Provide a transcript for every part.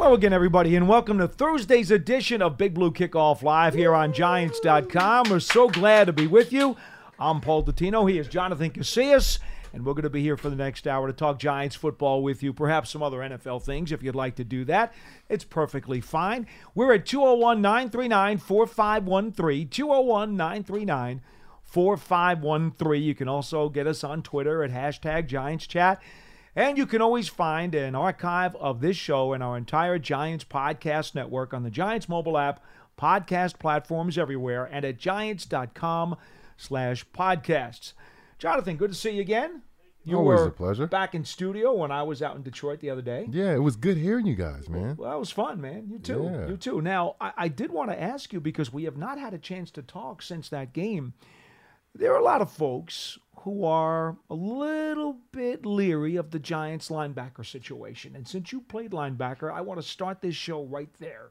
Hello again, everybody, and welcome to Thursday's edition of Big Blue Kickoff Live here on Giants.com. We're so glad to be with you. I'm Paul Dottino. He is Jonathan Casillas, and we're going to be here for the next hour to talk Giants football with you, perhaps some other NFL things if you'd like to do that. It's perfectly fine. We're at 201 939 4513. 201 939 4513. You can also get us on Twitter at hashtag Giants Chat. And you can always find an archive of this show and our entire Giants podcast network on the Giants mobile app, podcast platforms everywhere, and at giants.com slash podcasts. Jonathan, good to see you again. You Always a pleasure. back in studio when I was out in Detroit the other day. Yeah, it was good hearing you guys, man. Well, that was fun, man. You too. Yeah. You too. Now, I, I did want to ask you because we have not had a chance to talk since that game. There are a lot of folks who are a little bit leery of the Giants linebacker situation. And since you played linebacker, I want to start this show right there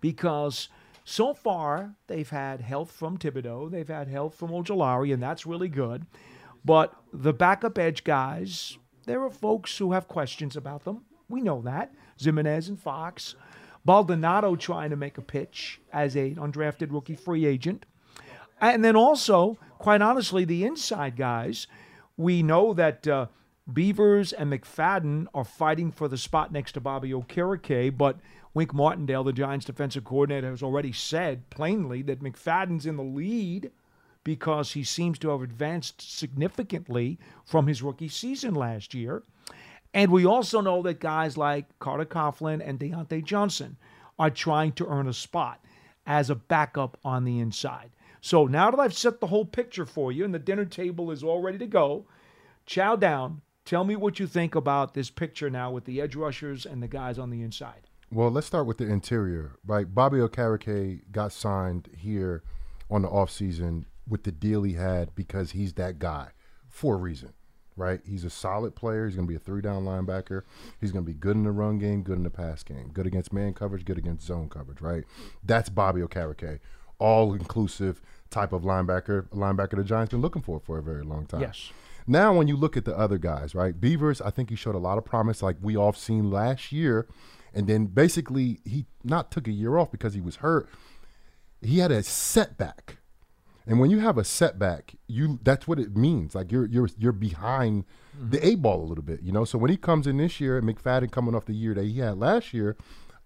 because so far they've had health from Thibodeaux, they've had health from Ojulari, and that's really good. But the backup edge guys, there are folks who have questions about them. We know that. Ximines and Fox. Baldonado trying to make a pitch as a undrafted rookie free agent. And then also, quite honestly, the inside guys, we know that uh, Beavers and McFadden are fighting for the spot next to Bobby Okereke, but Wink Martindale, the Giants defensive coordinator, has already said plainly that McFadden's in the lead because he seems to have advanced significantly from his rookie season last year. And we also know that guys like Carter Coughlin and Dyontae Johnson are trying to earn a spot as a backup on the inside. So now that I've set the whole picture for you and the dinner table is all ready to go, chow down. Tell me what you think about this picture now with the edge rushers and the guys on the inside. Well, let's start with the interior, right? Bobby Okereke got signed here on the offseason with the deal he had because he's that guy for a reason, right? He's a solid player. He's going to be a three down linebacker. He's going to be good in the run game, good in the pass game, good against man coverage, good against zone coverage, right? That's Bobby Okereke, all inclusive type of linebacker, linebacker the Giants been looking for for a very long time. Yes. Now, when you look at the other guys, right? Beavers, I think he showed a lot of promise, like we all seen last year, and then basically he not took a year off because he was hurt. He had a setback, and when you have a setback, you that's what it means. Like you're you're you're behind the mm-hmm. eight ball a little bit, you know. So when he comes in this year, McFadden coming off the year that he had last year,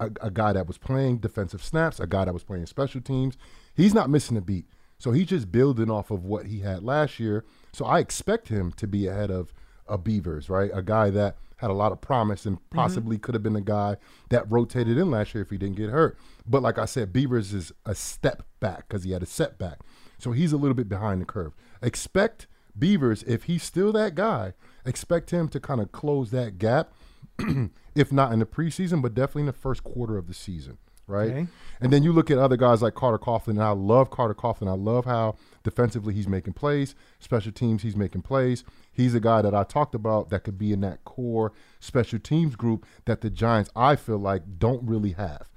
a, a guy that was playing defensive snaps, a guy that was playing special teams, he's not missing a beat. So he's just building off of what he had last year. So I expect him to be ahead of a Beavers, right? A guy that had a lot of promise and mm-hmm. possibly could have been a guy that rotated in last year if he didn't get hurt. But like I said, Beavers is a step back because he had a setback. So he's a little bit behind the curve. Expect Beavers, if he's still that guy, expect him to kind of close that gap, if not in the preseason, but definitely in the first quarter of the season, right? Okay. And then you look at other guys like Carter Coughlin, and I love Carter Coughlin. I love how defensively he's making plays, special teams he's making plays. He's a guy that I talked about that could be in that core special teams group that the Giants, I feel like, don't really have.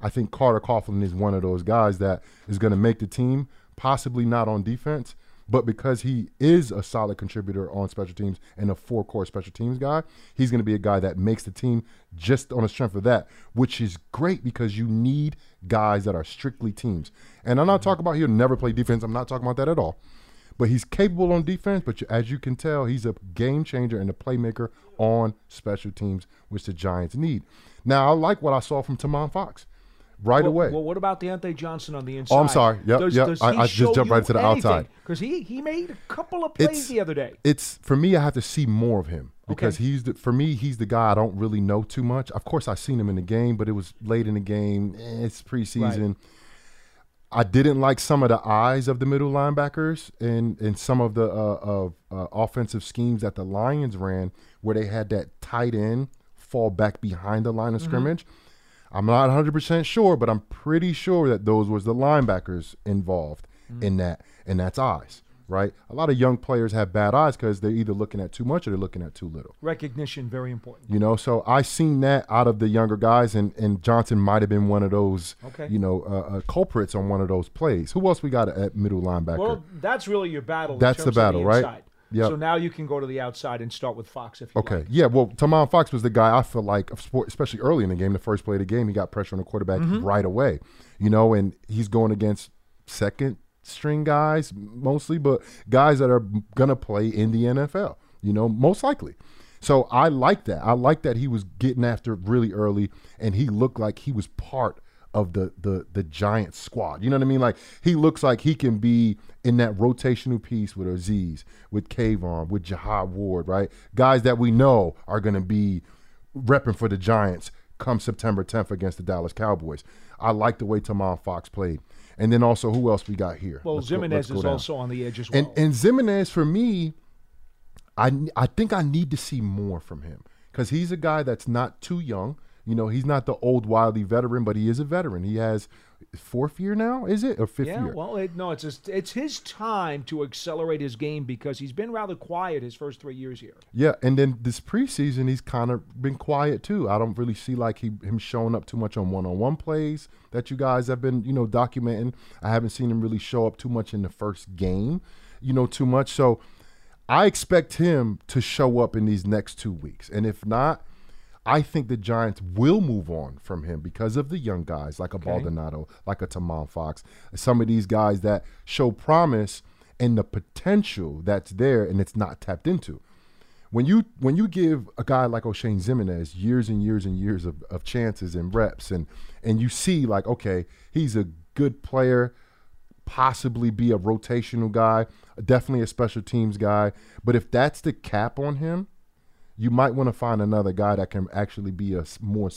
I think Carter Coughlin is one of those guys that is going to make the team, possibly not on defense, but because he is a solid contributor on special teams and a four core special teams guy, he's going to be a guy that makes the team just on the strength of that, which is great because you need guys that are strictly teams. And I'm not mm-hmm. talking about he'll never play defense. I'm not talking about that at all. But he's capable on defense, but as you can tell, he's a game changer and a playmaker on special teams, which the Giants need. Now, I like what I saw from Tomon Fox right well, away. Well, what about Dyontae Johnson on the inside? Oh, I'm sorry. Yep, yep. I- I just jumped right to the outside. because he he made a couple of plays It's- the other day. it's for me. I have to see more of him because Okay. he's the, for me. He's the guy I don't really know too much. Of course, I've seen him in the game, but it was late in the game. Eh, It's preseason. I didn't like some of the eyes of the middle linebackers and and some of the uh, of uh, offensive schemes that the Lions ran, where they had that tight end fall back behind the line of Mm-hmm. scrimmage. I'm not 100% sure, but I'm pretty sure that those was the linebackers involved in that, and that's eyes, right? A lot of young players have bad eyes because they're either looking at too much or they're looking at too little. Recognition very important. You know, so I seen that out of the younger guys, and, and Johnson might have been one of those, Okay. you know, uh, uh, culprits on one of those plays. Who else we got at middle linebacker? Well, that's really your battle. That's the battle, right? Yep. So now you can go to the outside and start with Fox if you Okay, like. yeah. Well, Tomon Fox was the guy I feel like, of sport- especially early in the game, the first play of the game, he got pressure on the quarterback Mm-hmm. right away. You know, and he's going against second string guys mostly, but guys that are gonna play in the NFL. You know, most likely. So I like that. I like that he was getting after really early, and he looked like he was part of the the the giant squad. You know what I mean? Like he looks like he can be in that rotational piece with Azeez, with Kayvon, with Jihad Ward, right? Guys that we know are going to be repping for the Giants come September 10th against the Dallas Cowboys. I like the way Tomon Fox played. And then also, who else we got here? Well, Let's Ximines go is down. also on the edge as well. And and Ximines for me, I I think I need to see more from him because he's a guy that's not too young. You know, he's not the old wily veteran, but he is a veteran. He has fourth year now, is it or fifth yeah, year? well, it, no, it's just, it's his time to accelerate his game because he's been rather quiet his first three years here. Yeah, and then this preseason he's kind of been quiet too. I don't really see like he him showing up too much on one-on-one plays that you guys have been, you know, documenting. I haven't seen him really show up too much in the first game, you know, too much. So I expect him to show up in these next 2 weeks. And if not, I think the Giants will move on from him because of the young guys like a Baldonado, like a Tomon Fox, some of these guys that show promise and the potential that's there and it's not tapped into. When you when you give a guy like Oshane Ximines years and years and years of, of chances and reps and and you see like okay he's a good player possibly be a rotational guy definitely a special teams guy but if that's the cap on him you might want to find another guy that can actually be a more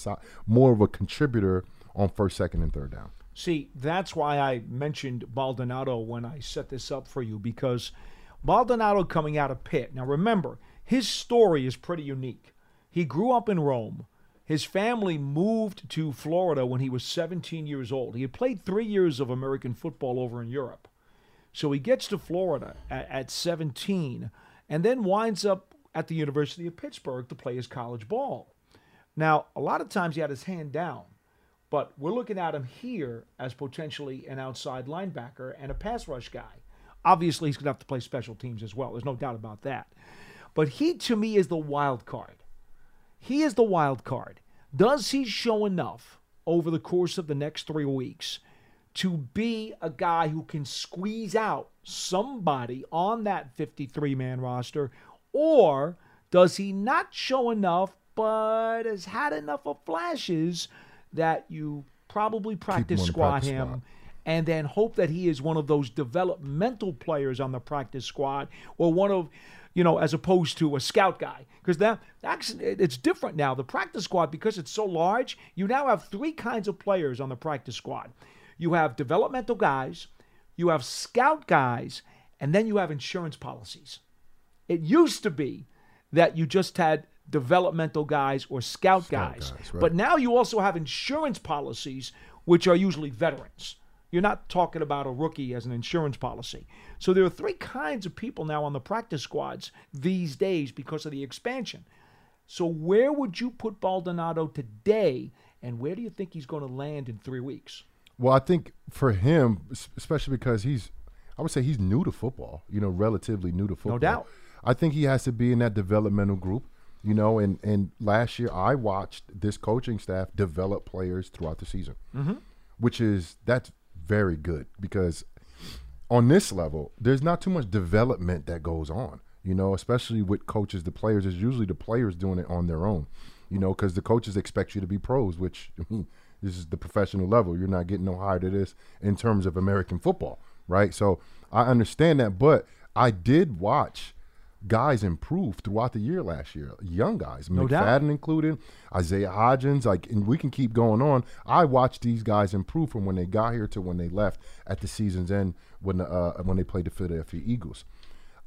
more of a contributor on first second and third down See, that's why I mentioned Baldonado when I set this up for you because Baldonado coming out of Pitt. Now remember, his story is pretty unique. He grew up in Rome. His family moved to Florida when he was 17 years old. He had played three years of American football over in Europe. So he gets to Florida at, at 17 and then winds up at the University of Pittsburgh to play his college ball. Now, a lot of times he had his hand down, but we're looking at him here as potentially an outside linebacker and a pass rush guy. Obviously, he's going to have to play special teams as well. There's no doubt about that. But he, to me, is the wild card. He is the wild card. Does he show enough over the course of the next three weeks to be a guy who can squeeze out somebody on that 53 man roster? Or does he not show enough, but has had enough of flashes that you probably practice squad practice him? squad. and then hope that he is one of those developmental players on the practice squad or one of you know as opposed to a scout guy because that actually it's different now the practice squad because it's so large you now have three kinds of players on the practice squad you have developmental guys you have scout guys and then you have insurance policies it used to be that you just had developmental guys or scout, guys. guys, right. But now you also have insurance policies, which are usually veterans. You're not talking about a rookie as an insurance policy. So there are three kinds of people now on the practice squads these days because of the expansion. So where would you put Baldonado today, and where do you think he's going to land in three weeks? Well, I think for him, especially because he's, I would say he's new to football. You know, relatively new to football. No doubt. I think he has to be in that developmental group. You know, and and last year I watched this coaching staff develop players throughout the season, mm-hmm. which is that's very good because on this level, there's not too much development that goes on. You know, especially with coaches, the players is usually the players doing it on their own. You know, because the coaches expect you to be pros, which I mean, this is the professional level. You're not getting no higher to this in terms of American football, right? So I understand that, but I did watch guys improve throughout the year last year. Young guys, No doubt. McFadden included, Isaiah Hodgins, like, and we can keep going on. I watched these guys improve from when they got here to when they left at the season's end when the, uh, when they played the Philadelphia Eagles.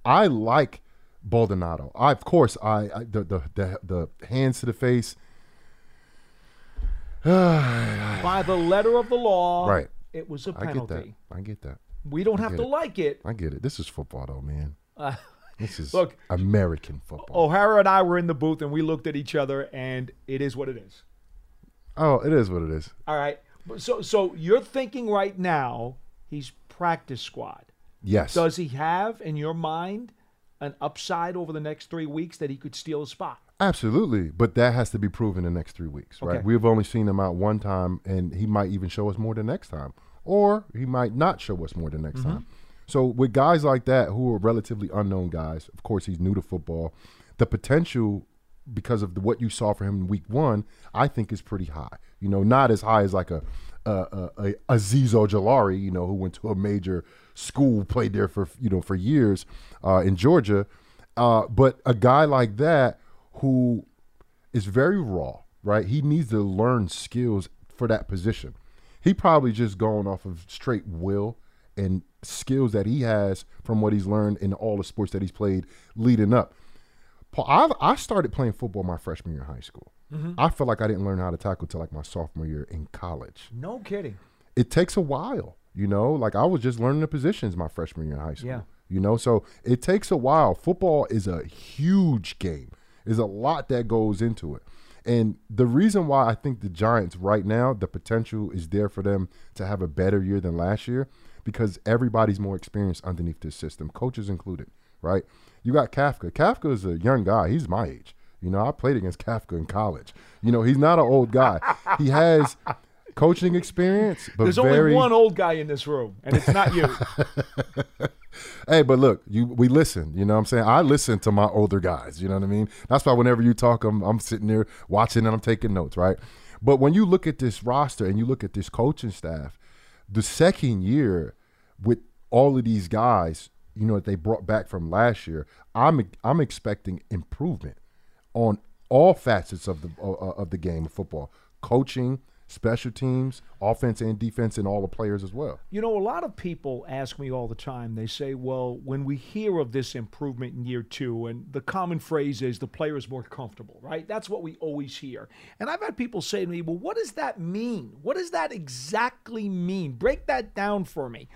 I like Baldonado. I, of course, I, I the, the the the hands to the face. By the letter of the law, Right. it was a I get that. penalty. I get that. We don't have to it. like it. I get it. This is football, though, man. this is look- American football. O'Hara and I were in the booth and we looked at each other, and it is what it is. Oh, it is what it is. All right. So, so you're thinking right now he's practice squad. Yes. Does he have, in your mind, an upside over the next three weeks that he could steal a spot? Absolutely, but that has to be proven in the next three weeks, right? Okay. We've only seen him out one time, and he might even show us more the next time, or he might not show us more the next Mm-hmm. time. So with guys like that who are relatively unknown guys, of course he's new to football. The potential, because of the, what you saw for him in week one, I think is pretty high. You know, not as high as like a a, a, a Azeez Ojulari, you know, who went to a major school, played there for you know for years uh, in Georgia, uh, but a guy like that who is very raw, right? He needs to learn skills for that position. He probably just going off of straight will and skills that he has from what he's learned in all the sports that he's played leading up. Paul, I've, I started playing football my freshman year in high school. Mm-hmm. I feel like I didn't learn how to tackle till like my sophomore year in college. No kidding. It takes a while, you know. Like I was just learning the positions my freshman year in high school. Yeah. You know, so it takes a while. Football is a huge game. There's a lot that goes into it. And the reason why I think the Giants right now, the potential is there for them to have a better year than last year because everybody's more experienced underneath this system, coaches included, right? You got Kafka. Kafka is a young guy. He's my age. You know, I played against Kafka in college. You know, he's not an old guy. He has coaching experience, but There's very only one old guy in this room, and it's not you. Hey, but look, you we listen. You know what I'm saying? I listen to my older guys. You know what I mean? That's why whenever you talk, I'm, I'm sitting there watching and I'm taking notes, right? But when you look at this roster and you look at this coaching staff, the second year with all of these guys, you know, that they brought back from last year, I'm I'm expecting improvement on all facets of the uh, of the game of football, coaching, special teams, offense and defense, and all the players as well. You know, a lot of people ask me all the time, they say, well, when we hear of this improvement in year two, and the common phrase is the player is more comfortable, right? That's what we always hear. And I've had people say to me, well, what does that mean? What does that exactly mean? Break that down for me.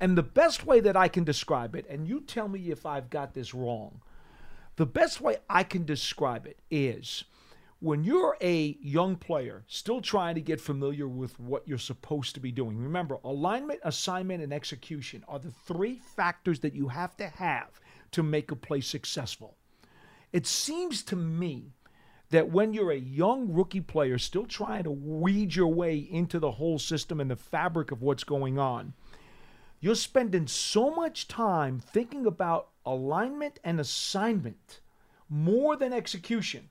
And the best way that I can describe it, and you tell me if I've got this wrong, the best way I can describe it is when you're a young player still trying to get familiar with what you're supposed to be doing. Remember, alignment, assignment, and execution are the three factors that you have to have to make a play successful. It seems to me that when you're a young rookie player still trying to weed your way into the whole system and the fabric of what's going on, you're spending so much time thinking about alignment and assignment more than execution.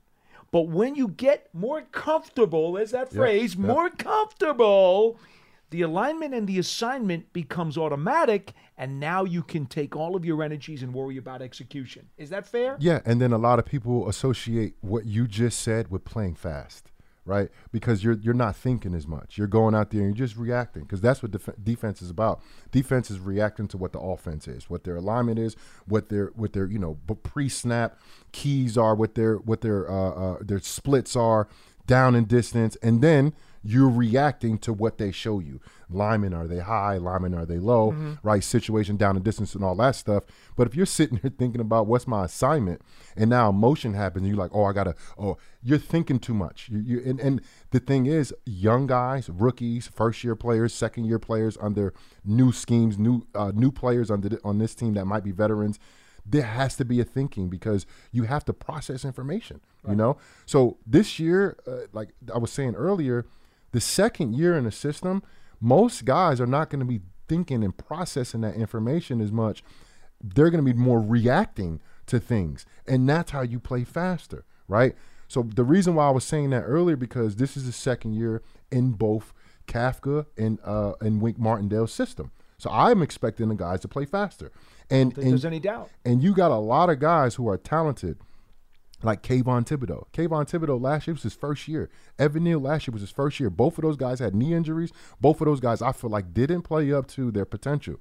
But when you get more comfortable, there's that phrase, more comfortable, the alignment and the assignment becomes automatic, and now you can take all of your energies and worry about execution. Is that fair? Yeah, and then a lot of people associate what you just said with playing fast, right? Because you're you're not thinking as much. You're going out there and you're just reacting because that's what def- defense is about. Defense is reacting to what the offense is, what their alignment is, what their what their you know b- pre-snap keys are, what their what their uh, uh, their splits are, down in distance, and then you're reacting to what they show you. Linemen are they high? Linemen are they low? Right situation, down and distance, and all that stuff. But if you're sitting here thinking about what's my assignment, and now motion happens, and you're like, oh, I gotta, oh, you're thinking too much. You, you and, and the thing is, young guys, rookies, first year players, second year players under new schemes, new uh, new players under the, on this team that might be veterans there has to be a thinking because you have to process information you know so this year uh, like i was saying earlier the second year in the system most guys are not going to be thinking and processing that information as much. They're going to be more reacting to things and that's how you play faster right? So the reason why i was saying that earlier because this is the second year in both kafka and uh and wink martindale's system. So i'm expecting the guys to play faster. And, and there's any doubt. and you got a lot of guys who are talented, like Kayvon Thibodeaux. Kayvon Thibodeaux last year was his first year. Evan Neal last year was his first year. Both of those guys had knee injuries. Both of those guys, I feel like, didn't play up to their potential.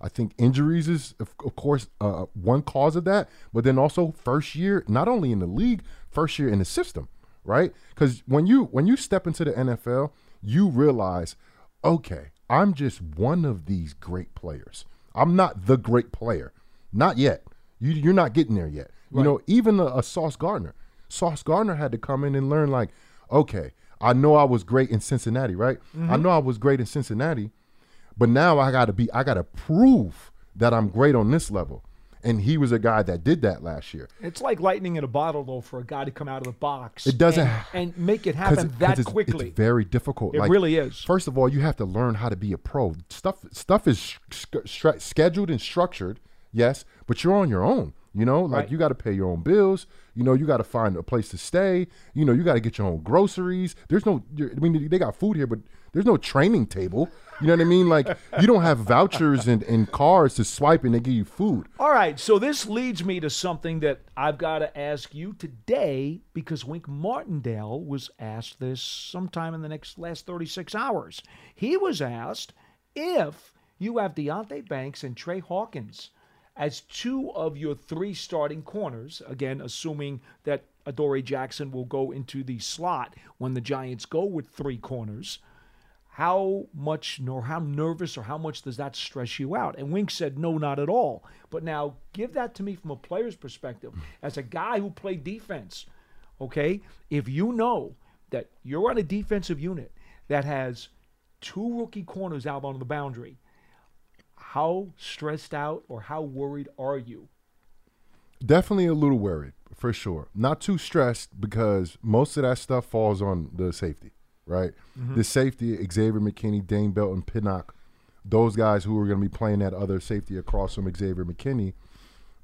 I think injuries is, of, of course, uh, one cause of that, but then also first year, not only in the league, first year in the system, right? Because when you when you step into the NFL, you realize, okay, I'm just one of these great players. I'm not the great player, not yet. You you're not getting there yet. You know, even a, a Sauce Gardner, Sauce Gardner had to come in and learn like, okay, I know I was great in Cincinnati, right? I mm-hmm. know I was great in Cincinnati, but now I got to be I got to prove that I'm great on this level. And he was a guy that did that last year. It's like lightning in a bottle, though, for a guy to come out of the box. It doesn't- and, and make it happen it- that it's, quickly. It's very difficult. It really is. First of all, you have to learn how to be a pro. Stuff stuff is sh- sh- scheduled and structured, yes, but you're on your own. You know, like Right. you got to pay your own bills. You know, you got to find a place to stay. You know, you got to get your own groceries. There's no, I mean, they got food here, but there's no training table. You know what I mean? Like you don't have vouchers and, and cards to swipe and they give you food. All right, so this leads me to something that I've got to ask you today because Wink Martindale was asked this sometime in the next last 36 hours. He was asked if you have Deonte Banks and Tre Hawkins as two of your three starting corners, again, assuming that Adoree Jackson will go into the slot when the Giants go with three corners how much nor how nervous or how much does that stress you out? And Wink said, no, not at all. But now give that to me from a player's perspective. As a guy who played defense, okay, if you know that you're on a defensive unit that has two rookie corners out on the boundary, how stressed out or how worried are you? Definitely a little worried for sure. Not too stressed because most of that stuff falls on the safety, right? The safety, Xavier McKinney, Dane Belton, Pinnock, those guys who are going to be playing that other safety across from Xavier McKinney,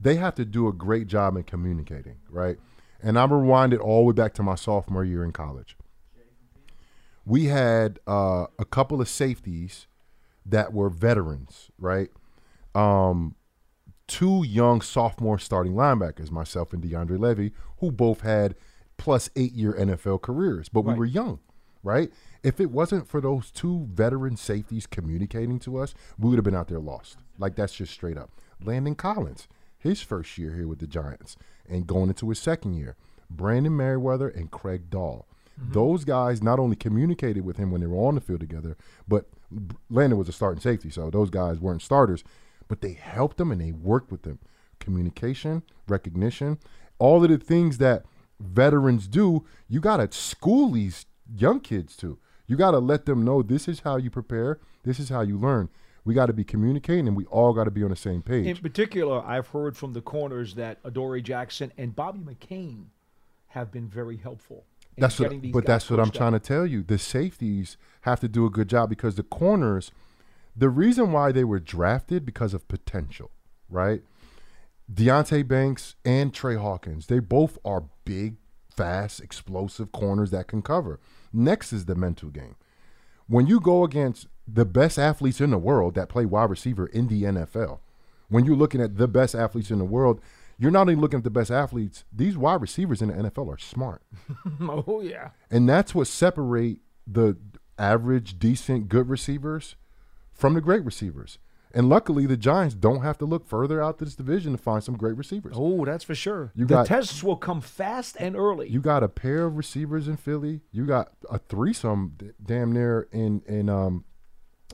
they have to do a great job in communicating, right? And I'm rewinded all the way back to my sophomore year in college. We had uh, a couple of safeties that were veterans, right? Um, two young sophomore starting linebackers, myself and DeAndre Levy, who both had plus eight year NFL careers, but we were young, right? If it wasn't for those two veteran safeties communicating to us, we would have been out there lost. Like that's just straight up. Landon Collins, his first year here with the Giants, and going into his second year, Brandon Meriweather and Craig Dahl. Those guys not only communicated with him when they were on the field together, but Landon was a starting safety, so those guys weren't starters, but they helped them and they worked with them. Communication, recognition, all of the things that veterans do, you got to school these young kids to. You got to let them know this is how you prepare, this is how you learn. We got to be communicating and we all got to be on the same page. In particular, I've heard from the corners that Adoree Jackson and Bobby McCain have been very helpful. That's what, but that's what I'm up. trying to tell you. The safeties have to do a good job because the corners, the reason why they were drafted because of potential, right? Deonte Banks and Tre Hawkins, they both are big, fast, explosive corners that can cover. Next is the mental game. When you go against the best athletes in the world that play wide receiver in the NFL, when you're looking at the best athletes in the world, you're not only looking at the best athletes, these wide receivers in the NFL are smart. Oh yeah. And that's what separate the average, decent, good receivers from the great receivers. And luckily, the Giants don't have to look further out to this division to find some great receivers. Oh, that's for sure. You the got- tests will come fast and early. You got a pair of receivers in Philly. You got a threesome, damn near in in um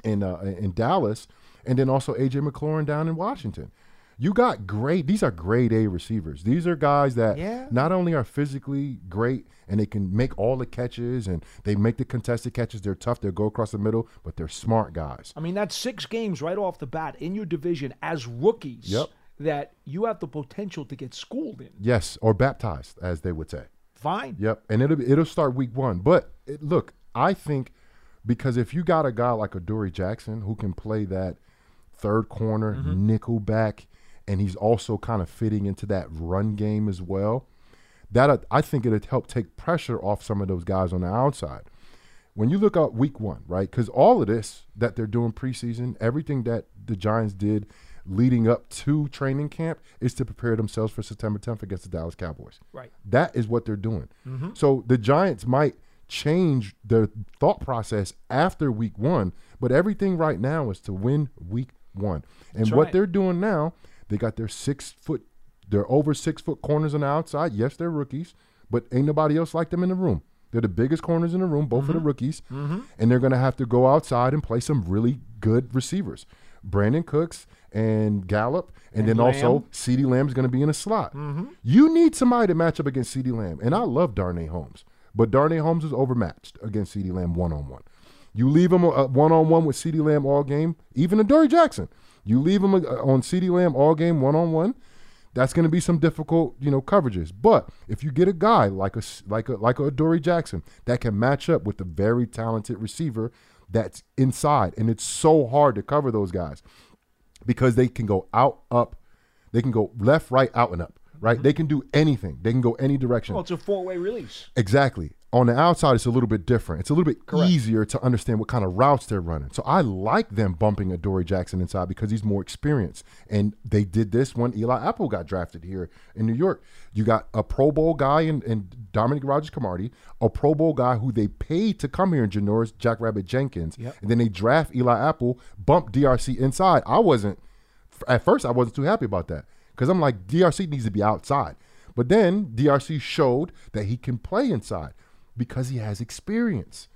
in uh, in Dallas, and then also AJ McLaurin down in Washington. You got great. These are grade A receivers. These are guys that Yeah. not only are physically great and they can make all the catches and they make the contested catches. They're tough. They go across the middle, but they're smart guys. I mean, that's six games right off the bat in your division as rookies Yep. that you have the potential to get schooled in. Yes, or baptized, as they would say. Fine. Yep, and it'll it'll start week one. But it, look, I think because if you got a guy like Adoree Jackson who can play that third corner mm-hmm. nickel back, and he's also kind of fitting into that run game as well, that uh, I think it'd help take pressure off some of those guys on the outside. When you look at week one, right? Because all of this that they're doing preseason, everything that the Giants did leading up to training camp is to prepare themselves for September 10th against the Dallas Cowboys. Right. That is what they're doing. So the Giants might change their thought process after week one, but everything right now is to win week one. And That's what right. they're doing now, they got their six foot, they're over six foot corners on the outside. Yes, they're rookies, but ain't nobody else like them in the room. They're the biggest corners in the room, both of the Mm-hmm. rookies, mm-hmm. and they're going to have to go outside and play some really good receivers. Brandin Cooks and Gallup, and, then also Lamb. CeeDee Lamb is going to be in a slot. Mm-hmm. You need somebody to match up against CeeDee Lamb, and I love Darnay Holmes, but Darnay Holmes is overmatched against CeeDee Lamb one on one. You leave him one on one with CeeDee Lamb all game, even a Dory Jackson. You leave him uh, on CeeDee Lamb all game one on one. That's going to be some difficult, you know, coverages. But if you get a guy like a like a like a Dory Jackson that can match up with a very talented receiver that's inside, and it's so hard to cover those guys because they can go out, up, they can go left, right, out, and up. Right? They can do anything. They can go any direction. Well, it's a four-way release. Exactly. On the outside, it's a little bit different. It's a little bit easier to understand what kind of routes they're running. So I like them bumping a Dory Jackson inside because he's more experienced. And they did this when Eli Apple got drafted here in New York. You got a Pro Bowl guy in, in Dominique Rodgers-Cromartie, a Pro Bowl guy who they paid to come here in Janoris Jack Rabbit Jenkins. And then they draft Eli Apple, bump DRC inside. I wasn't at first I wasn't too happy about that because I'm like DRC needs to be outside. But then DRC showed that he can play inside because he has experience.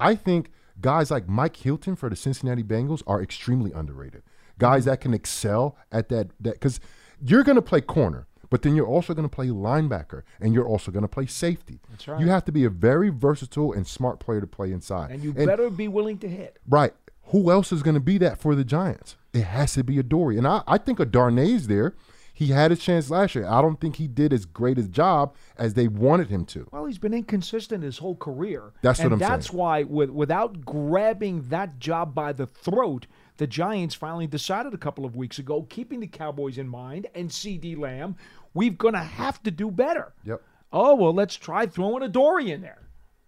I think guys like Mike Hilton for the Cincinnati Bengals are extremely underrated. Guys mm-hmm. that can excel at that that because you're going to play corner, but then you're also going to play linebacker and you're also going to play safety. That's right. You have to be a very versatile and smart player to play inside. And you better be willing to hit. Right. Who else is going to be that for the Giants? It has to be a Dory. And I, I think a Darnay's there. He had his chance last year. I don't think he did as great a job as they wanted him to. Well, he's been inconsistent his whole career. That's what I'm that's saying. why, with, without grabbing that job by the throat, the Giants finally decided a couple of weeks ago, keeping the Cowboys in mind and CeeDee Lamb, we're going to have to do better. Yep. Oh well, let's try throwing a Dory in there.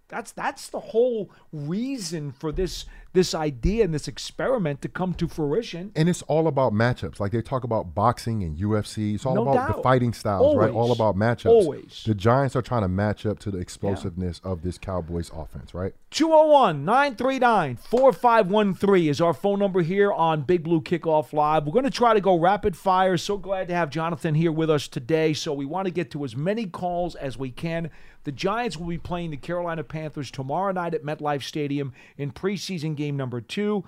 That's that's the whole reason for this this idea and this experiment to come to fruition. And it's all about matchups. Like they talk about boxing and UFC. It's all No about the fighting styles, right? All about matchups. Always. The Giants are trying to match up to the explosiveness of this Cowboys offense, right? 201 939 4513 is our phone number here on Big Blue Kickoff Live. We're going to try to go rapid fire. So glad to have Jonathan here with us today. So we want to get to as many calls as we can. The Giants will be playing the Carolina Panthers tomorrow night at MetLife Stadium in preseason game number two.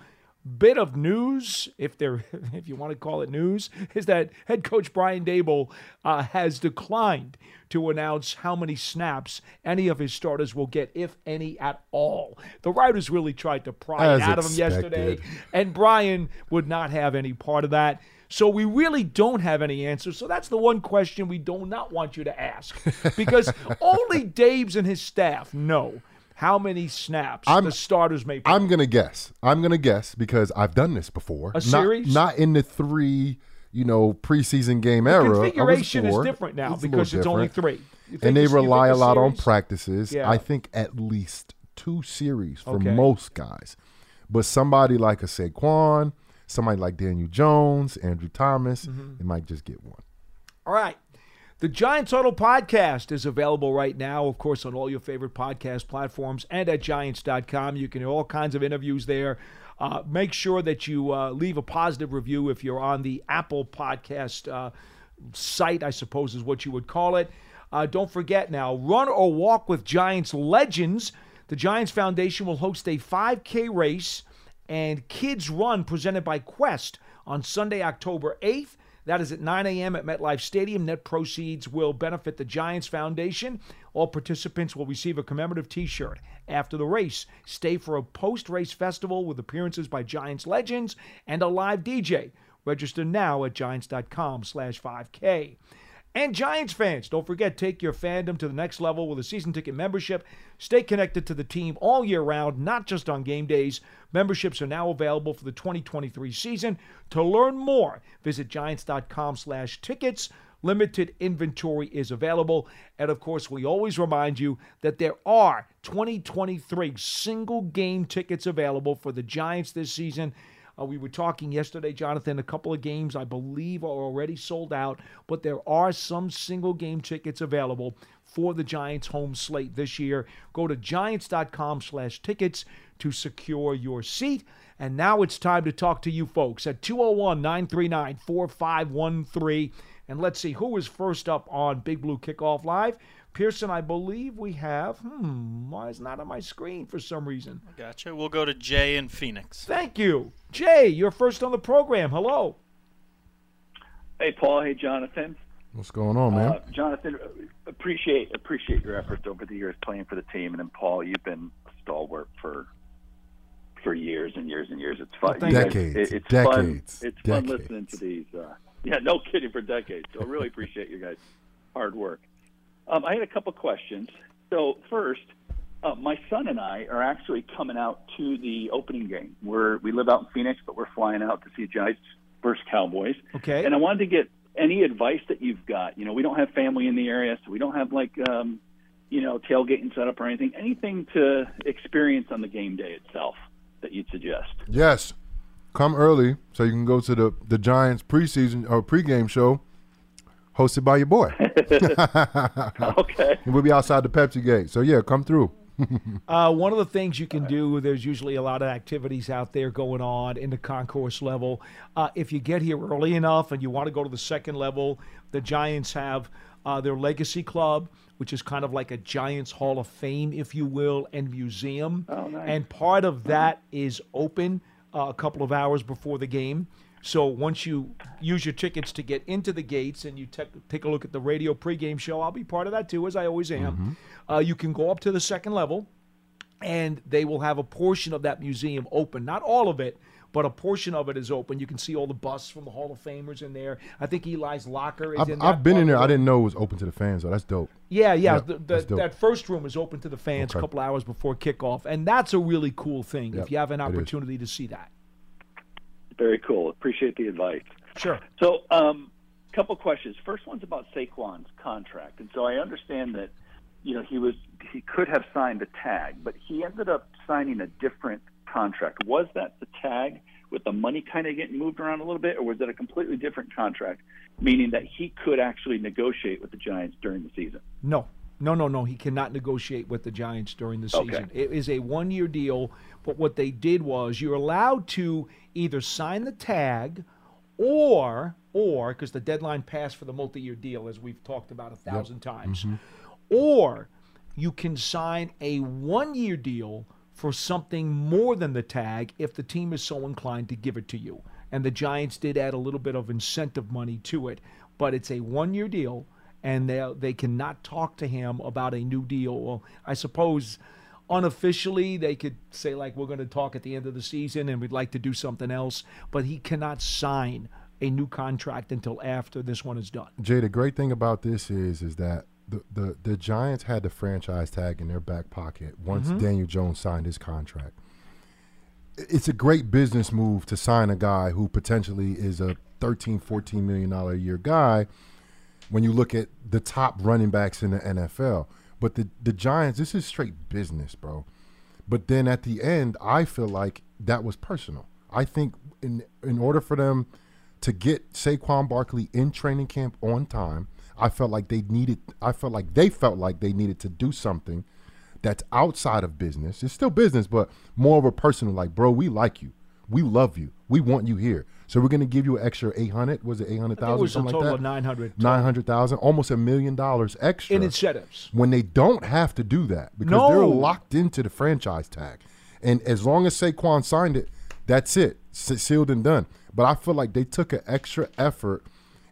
Bit of news, if there, if you want to call it news, is that head coach Brian Daboll uh, has declined to announce how many snaps any of his starters will get, if any at all. The writers really tried to pry As it out of him yesterday, and Brian would not have any part of that. So we really don't have any answers. So that's the one question we do not want you to ask, because only Dave's and his staff know how many snaps I'm- the starters may play. I'm gonna guess. I'm gonna guess because I've done this before. A Not- series? Not, in the three, you know, preseason game era. I was configuration is different now It's because it's only three. And they it's- you think rely a the lot on practices. Yeah. I think at least two series for Okay. most guys. But somebody like a Saquon, somebody like Daniel Jones, Andrew Thomas, Mm-hmm. they might just get one. All right. The Giants Huddle podcast is available right now, of course, on all your favorite podcast platforms and at giants.com. You can hear all kinds of interviews there. Uh, make sure that you uh, leave a positive review if you're on the Apple podcast uh, site, I suppose is what you would call it. Uh, don't forget now, run or walk with Giants legends. The Giants Foundation will host a 5K race and Kids Run presented by Quest on Sunday, October 8th. That is at 9 a.m. at MetLife Stadium. Net proceeds will benefit the Giants Foundation. All participants will receive a commemorative T-shirt after the race. Stay for a post-race festival with appearances by Giants legends and a live DJ. Register now at giants.com/5k. And Giants fans, don't forget, take your fandom to the next level with a season ticket membership. Stay connected to the team all year round, not just on game days. Memberships are now available for the 2023 season. To learn more, visit giants.com slash tickets. Limited inventory is available. And of course, we always remind you that there are 2023 single game tickets available for the Giants this season. Uh, we were talking yesterday, Jonathan. A couple of games, I believe, are already sold out, but there are some single game tickets available for the Giants home slate this year. Go to giants.com slash tickets to secure your seat. And now it's time to talk to you folks at 201 939 4513. And let's see who is first up on Big Blue Kickoff Live. Pearson, I believe we have. Hmm, why is not on my screen for some reason? Gotcha. We'll go to Jay in Phoenix. Thank you. Jay, you're first on the program. Hello. Hey, Paul. Hey, Jonathan. What's going on, man? Uh, Jonathan, appreciate appreciate your efforts over the years playing for the team, and then Paul, you've been a stalwart for for years and years and years. It's fun. thank You you. guys- Decades, it- it's fun. decades, It's fun listening to these. Uh, yeah, no kidding for decades. So I really appreciate you guys' hard work. Um, I had a couple questions. So first, uh, my son and I are actually coming out to the opening game. We're we live out in Phoenix, but we're flying out to see Giants versus Cowboys. Okay. And I wanted to get any advice that you've got. You know, we don't have family in the area, so we don't have like um, you know tailgating set up or anything. Anything to experience on the game day itself that you'd suggest? Yes. Come early so you can go to the, the Giants preseason or pregame show hosted by your boy. Okay. we'll be outside the Pepsi gate. So, yeah, come through. Uh, one of the things you can do, there's usually a lot of activities out there going on in the concourse level. Uh, if you get here early enough and you want to go to the second level, the Giants have uh, their Legacy Club, which is kind of like a Giants Hall of Fame, if you will, and museum. Oh, nice. And part of that is open uh, a couple of hours before the game. So once you use your tickets to get into the gates and you take take a look at the radio pregame show, I'll be part of that too, as I always am. Uh, you can go up to the second level, and they will have a portion of that museum open. Not all of it, but a portion of it is open. You can see all the busts from the Hall of Famers in there. I think Eli's locker is I've, in. there. I've been in there. I didn't know it was open to the fans, so that's dope. Yeah, yeah. Yeah, the, the, dope. that first room is open to the fans a couple hours before kickoff, and that's a really cool thing. Yep, if you have an opportunity to see that, Very cool. Appreciate the advice. sure. So, um, couple questions. First one's about Saquon's contract, and so I understand that you know he was he could have signed a tag, but he ended up signing a different contract. Was that the tag with the money kind of getting moved around a little bit, or was it a completely different contract, meaning that he could actually negotiate with the Giants during the season? No, no, no, no. He cannot negotiate with the Giants during the Okay. season. It is a one year deal, but what they did was you're allowed to either sign the tag or, or, because the deadline passed for the multi year deal, as we've talked about a 1000 times, mm-hmm. or you can sign a one year deal for something more than the tag if the team is so inclined to give it to you. And the Giants did add a little bit of incentive money to it, but it's a one year deal and they they cannot talk to him about a new deal. Well, I suppose unofficially they could say like we're going to talk at the end of the season and we'd like to do something else, but he cannot sign a new contract until after this one is done. Jay, the great thing about this is is that the, the, the Giants had the franchise tag in their back pocket once mm-hmm. Daniel Jones signed his contract. It's a great business move to sign a guy who potentially is a 13, 14 million dollar a year guy when you look at the top running backs in the NFL. But the the Giants, this is straight business, bro. But then at the end, I feel like that was personal. I think in in order for them to get Saquon Barkley in training camp on time, I felt like they needed. I felt like they felt like they needed to do something that's outside of business. It's still business, but more of a personal. Like, bro, we like you, we love you, we want you here. So we're gonna give you an extra eight hundred. Was it eight hundred I think it was a Something total like of that. 900 Nine hundred thousand, almost a million dollars extra in incentives. when they don't have to do that because No. they're locked into the franchise tag. And as long as Saquon signed it, that's it, sealed and done. But I feel like they took an extra effort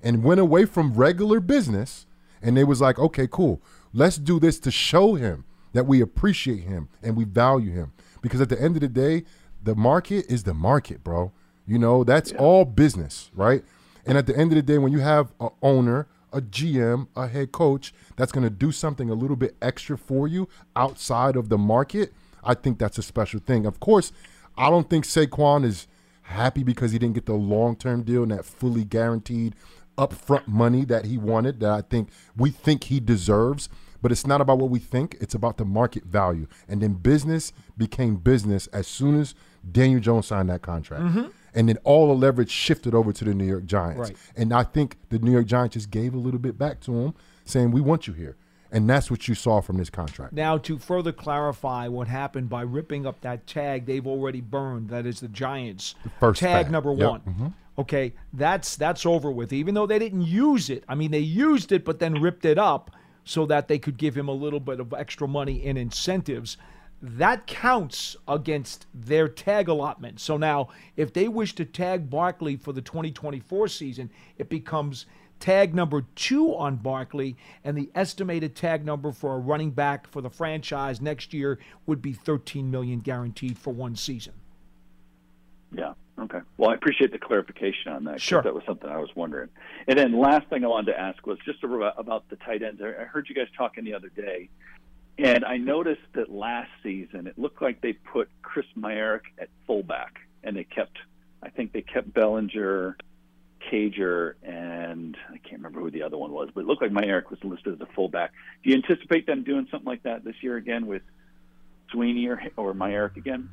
and went away from regular business, and they was like, okay, cool, let's do this to show him that we appreciate him and we value him. Because at the end of the day, the market is the market, bro. You know, that's all business, right? And at the end of the day, when you have a owner, a GM, a head coach that's going to do something a little bit extra for you outside of the market, I think that's a special thing. Of course, I don't think Saquon is happy because he didn't get the long term deal and that fully guaranteed upfront money that he wanted that I think we think he deserves. But it's not about what we think, it's about the market value. And then business became business as soon as Daniel Jones signed that contract. Mm-hmm. And then all the leverage shifted over to the New York Giants. Right. And I think the New York Giants just gave a little bit back to him, saying, We want you here. And that's what you saw from this contract. Now, to further clarify what happened by ripping up that tag they've already burned, that is the Giants. first tag tag. number Yep. one. Mm-hmm. Okay, that's that's over with. Even though they didn't use it, I mean they used it, but then ripped it up so that they could give him a little bit of extra money in incentives. That counts against their tag allotment. So now, if they wish to tag Barkley for the 2024 season, it becomes tag number two on Barkley, and the estimated tag number for a running back for the franchise next year would be 13 million guaranteed for one season. Yeah. Okay. Well, I appreciate the clarification on that. Sure. That was something I was wondering. And then last thing I wanted to ask was just about the tight ends. I heard you guys talking the other day, and I noticed that last season it looked like they put Chris Myarick at fullback, and they kept, I think they kept Bellinger, Cager, and I can't remember who the other one was, but it looked like Myarick was listed as a fullback. Do you anticipate them doing something like that this year again with Sweeney or, or Myarick again?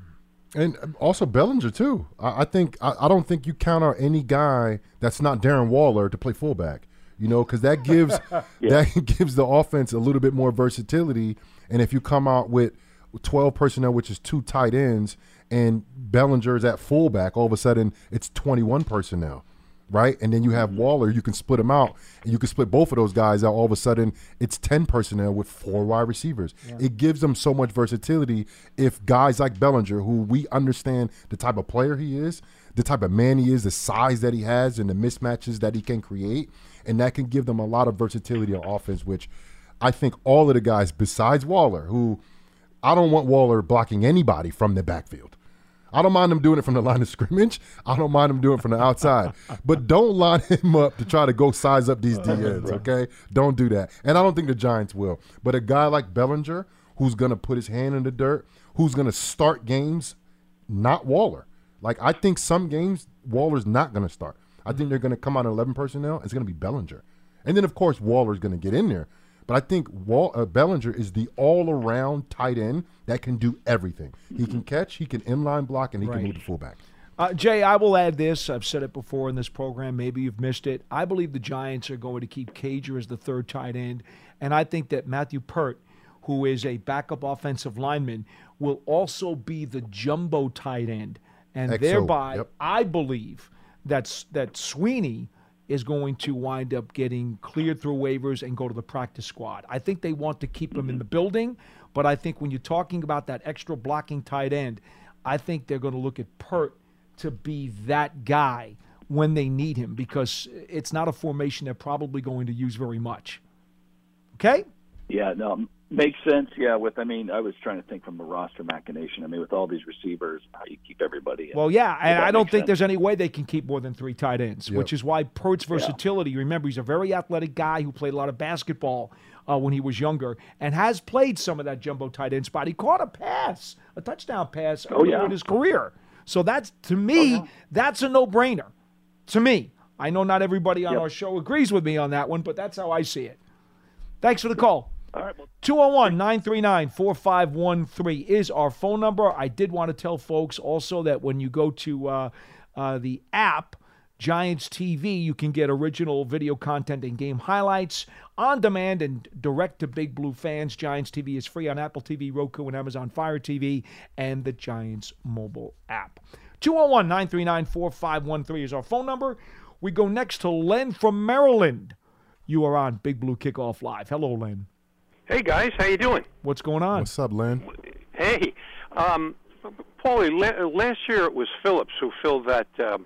And also Bellinger too. I, I think I, I don't think you count out any guy that's not Darren Waller to play fullback. You know, because that gives that gives the offense a little bit more versatility. And if you come out with twelve personnel, which is two tight ends, and Bellinger's at fullback, all of a sudden it's twenty one personnel, right? And then you have mm-hmm. Waller. You can split them out, and you can split both of those guys out. All of a sudden it's ten personnel with four wide receivers. It gives them so much versatility. If guys like Bellinger, who we understand the type of player he is, the type of man he is, the size that he has, and the mismatches that he can create, and that can give them a lot of versatility on offense, which I think all of the guys besides Waller, who I don't want Waller blocking anybody from the backfield. I don't mind him doing it from the line of scrimmage. I don't mind him doing it from the outside. But don't line him up to try to go size up these DNs, okay? Don't do that. And I don't think the Giants will. But a guy like Bellinger, who's going to put his hand in the dirt, who's going to start games, not Waller. Like, I think some games, Waller's not going to start. I think they're going to come out 11 personnel. It's going to be Bellinger. And then, of course, Waller's going to get in there. But I think Wall, uh, Bellinger is the all-around tight end that can do everything. He can catch, he can inline block, and he Right. can move the fullback. Uh, Jay, I will add this. I've said it before in this program. Maybe you've missed it. I believe the Giants are going to keep Cager as the third tight end. And I think that Matthew Peart, who is a backup offensive lineman, will also be the jumbo tight end. And XO, thereby, yep. I believe that's, that Sweeney is going to wind up getting cleared through waivers and go to the practice squad. I think they want to keep him in the mm-hmm. building, but I think when you're talking about that extra blocking tight end, I think they're going to look at Peart to be that guy when they need him because it's not a formation they're probably going to use very much. Okay? Yeah, no, makes sense. Yeah, with I mean, I was trying to think from a roster machination. I mean, with all these receivers, how you keep everybody. in. Well, yeah, and I don't think sense. there's any way they can keep more than three tight ends, which is why Peart's versatility. Remember, he's a very athletic guy who played a lot of basketball uh, when he was younger and has played some of that jumbo tight end spot. He caught a pass, a touchdown pass Oh, yeah. in his career. So that's to me, that's a no-brainer. To me, I know not everybody on Yep. our show agrees with me on that one, but that's how I see it. Thanks for the call. All right, 201 939 4513 is our phone number. I did want to tell folks also that when you go to uh, uh, the app, Giants TV, you can get original video content and game highlights on demand and direct to Big Blue fans. Giants TV is free on Apple TV, Roku, and Amazon Fire TV, and the Giants mobile app. 201 939 4513 is our phone number. We go next to Len from Maryland. You are on Big Blue Kickoff Live. Hello, Len. Hey guys, how you doing? What's going on? What's up, Len? Hey, um, Paulie. La- last year it was Phillips who filled that um,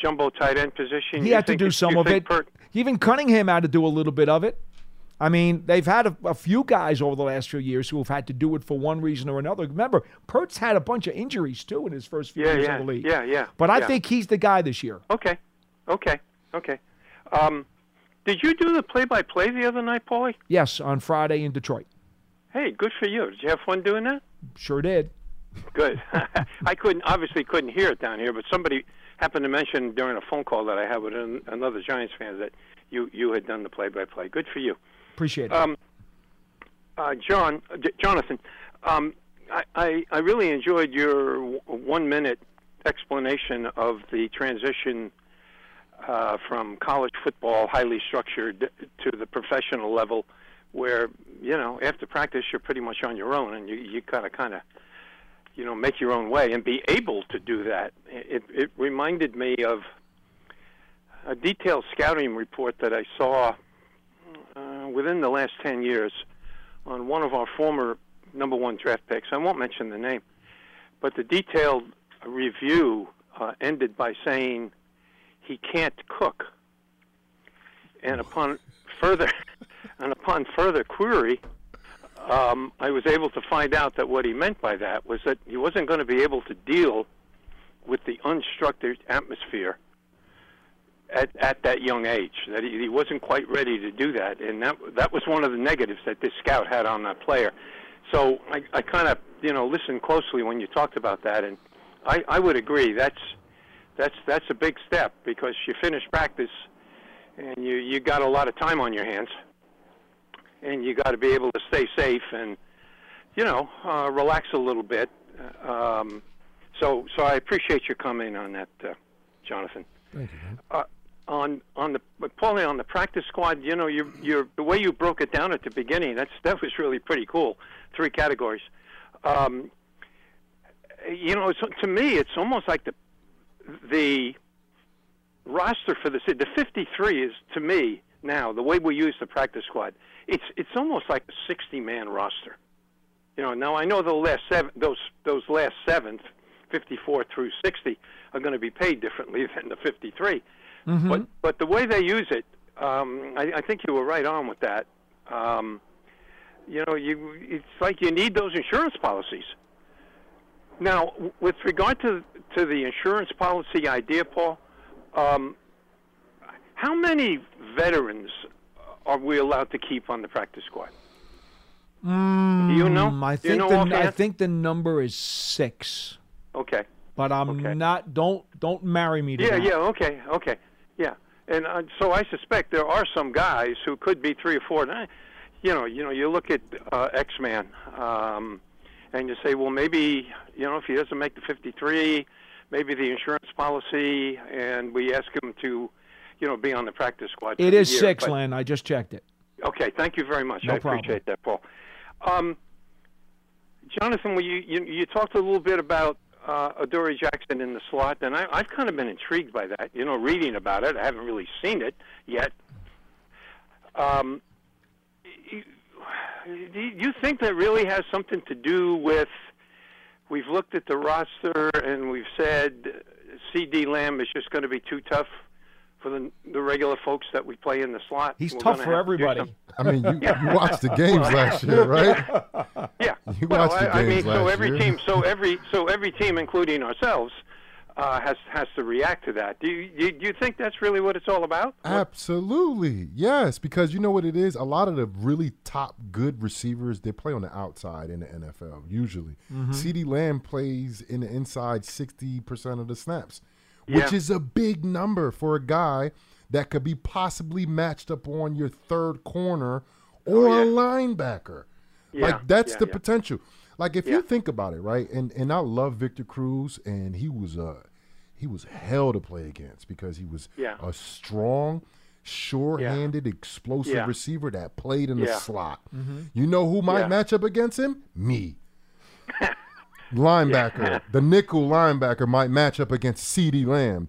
jumbo tight end position. He You had to think- do some of it. Peart- Even Cunningham had to do a little bit of it. I mean, they've had a, a few guys over the last few years who have had to do it for one reason or another. Remember, Peart's had a bunch of injuries too in his first few Yeah, years yeah, in the league. yeah, yeah, But I yeah. think he's the guy this year. okay, okay, okay. Um, did you do the play-by-play the other night, Paulie? Yes, on Friday in Detroit. Hey, good for you. Did you have fun doing that? Sure did. Good. I couldn't obviously couldn't hear it down here, but somebody happened to mention during a phone call that I had with an, another Giants fan that you you had done the play-by-play. Good for you. Appreciate it. Um, uh, John, uh, J- Jonathan, um, I, I, I really enjoyed your w- one-minute explanation of the transition uh, from college football, highly structured, to the professional level, where you know after practice you're pretty much on your own, and you you gotta kind of you know make your own way and be able to do that. It it reminded me of a detailed scouting report that I saw uh, within the last 10 years on one of our former number one draft picks. I won't mention the name, but the detailed review uh, ended by saying he can't cook. And upon further and upon further query, um, I was able to find out that what he meant by that was that he wasn't going to be able to deal with the unstructured atmosphere at, at that young age. That he, he wasn't quite ready to do that, and that that was one of the negatives that this scout had on that player. So I, I kind of you know listened closely when you talked about that, and I, I would agree. That's that's that's a big step because you finish practice and you you got a lot of time on your hands, and you got to be able to stay safe and you know uh, relax a little bit. Um, so so I appreciate your comment on that, uh, Jonathan. Thank you. Man. Uh, on on the Paulie on the practice squad, you know, you you the way you broke it down at the beginning, that's that was really pretty cool. Three categories. Um, you know, so to me, it's almost like the the roster for the the 53 is to me now the way we use the practice squad. It's it's almost like a 60 man roster. You know, now I know the last seven those those last seven, 54 through 60 are going to be paid differently than the 53. Mm-hmm. But but the way they use it, um, I, I think you were right on with that. Um, you know, you it's like you need those insurance policies. Now, with regard to to the insurance policy idea, Paul, um, how many veterans are we allowed to keep on the practice squad? Mm, Do you know? I Do you think know the I think the number is six, Okay. but I'm Okay. not. Don't don't marry me to Yeah, that. yeah, okay, okay, yeah. And uh, so I suspect there are some guys who could be three or four. You know, you know, you look at uh, X Man, um, and you say, well, maybe you know, if he doesn't make the 53, maybe the insurance policy, and we ask him to, you know, be on the practice squad. It is year. six, But- Len. I just checked it. Okay, thank you very much. No I problem. appreciate that, Paul. Um, Jonathan, well, you, you you talked a little bit about uh, Adoree Jackson in the slot, and I, I've kind of been intrigued by that. You know, reading about it, I haven't really seen it yet. Um, do you think that really has something to do with? We've looked at the roster and we've said CeeDee Lamb is just going to be too tough for the the regular folks that we play in the slot. He's We're tough for have to do everybody. I mean, you, you watched the games last year, right? Yeah. You well, watched the I, I mean, games so every year. team, so every, so every team, including ourselves, uh, has has to react to that. Do you, do you do you think that's really what it's all about? Absolutely. Yes, because you know what it is? A lot of the really top good receivers, they play on the outside in the NFL, usually. Mm-hmm. CeeDee Lamb plays in the inside 60% of the snaps, which Yeah. is a big number for a guy that could be possibly matched up on your third corner or Oh, yeah. a linebacker. Yeah, Like that's yeah, the yeah. potential. Like if Yeah. you think about it, right? And and I love Victor Cruz and he was uh he was hell to play against because he was Yeah. a strong, sure-handed, explosive Yeah. receiver that played in the Yeah. slot. You know who might Yeah. match up against him? Me. linebacker, the nickel linebacker might match up against CeeDee Lamb.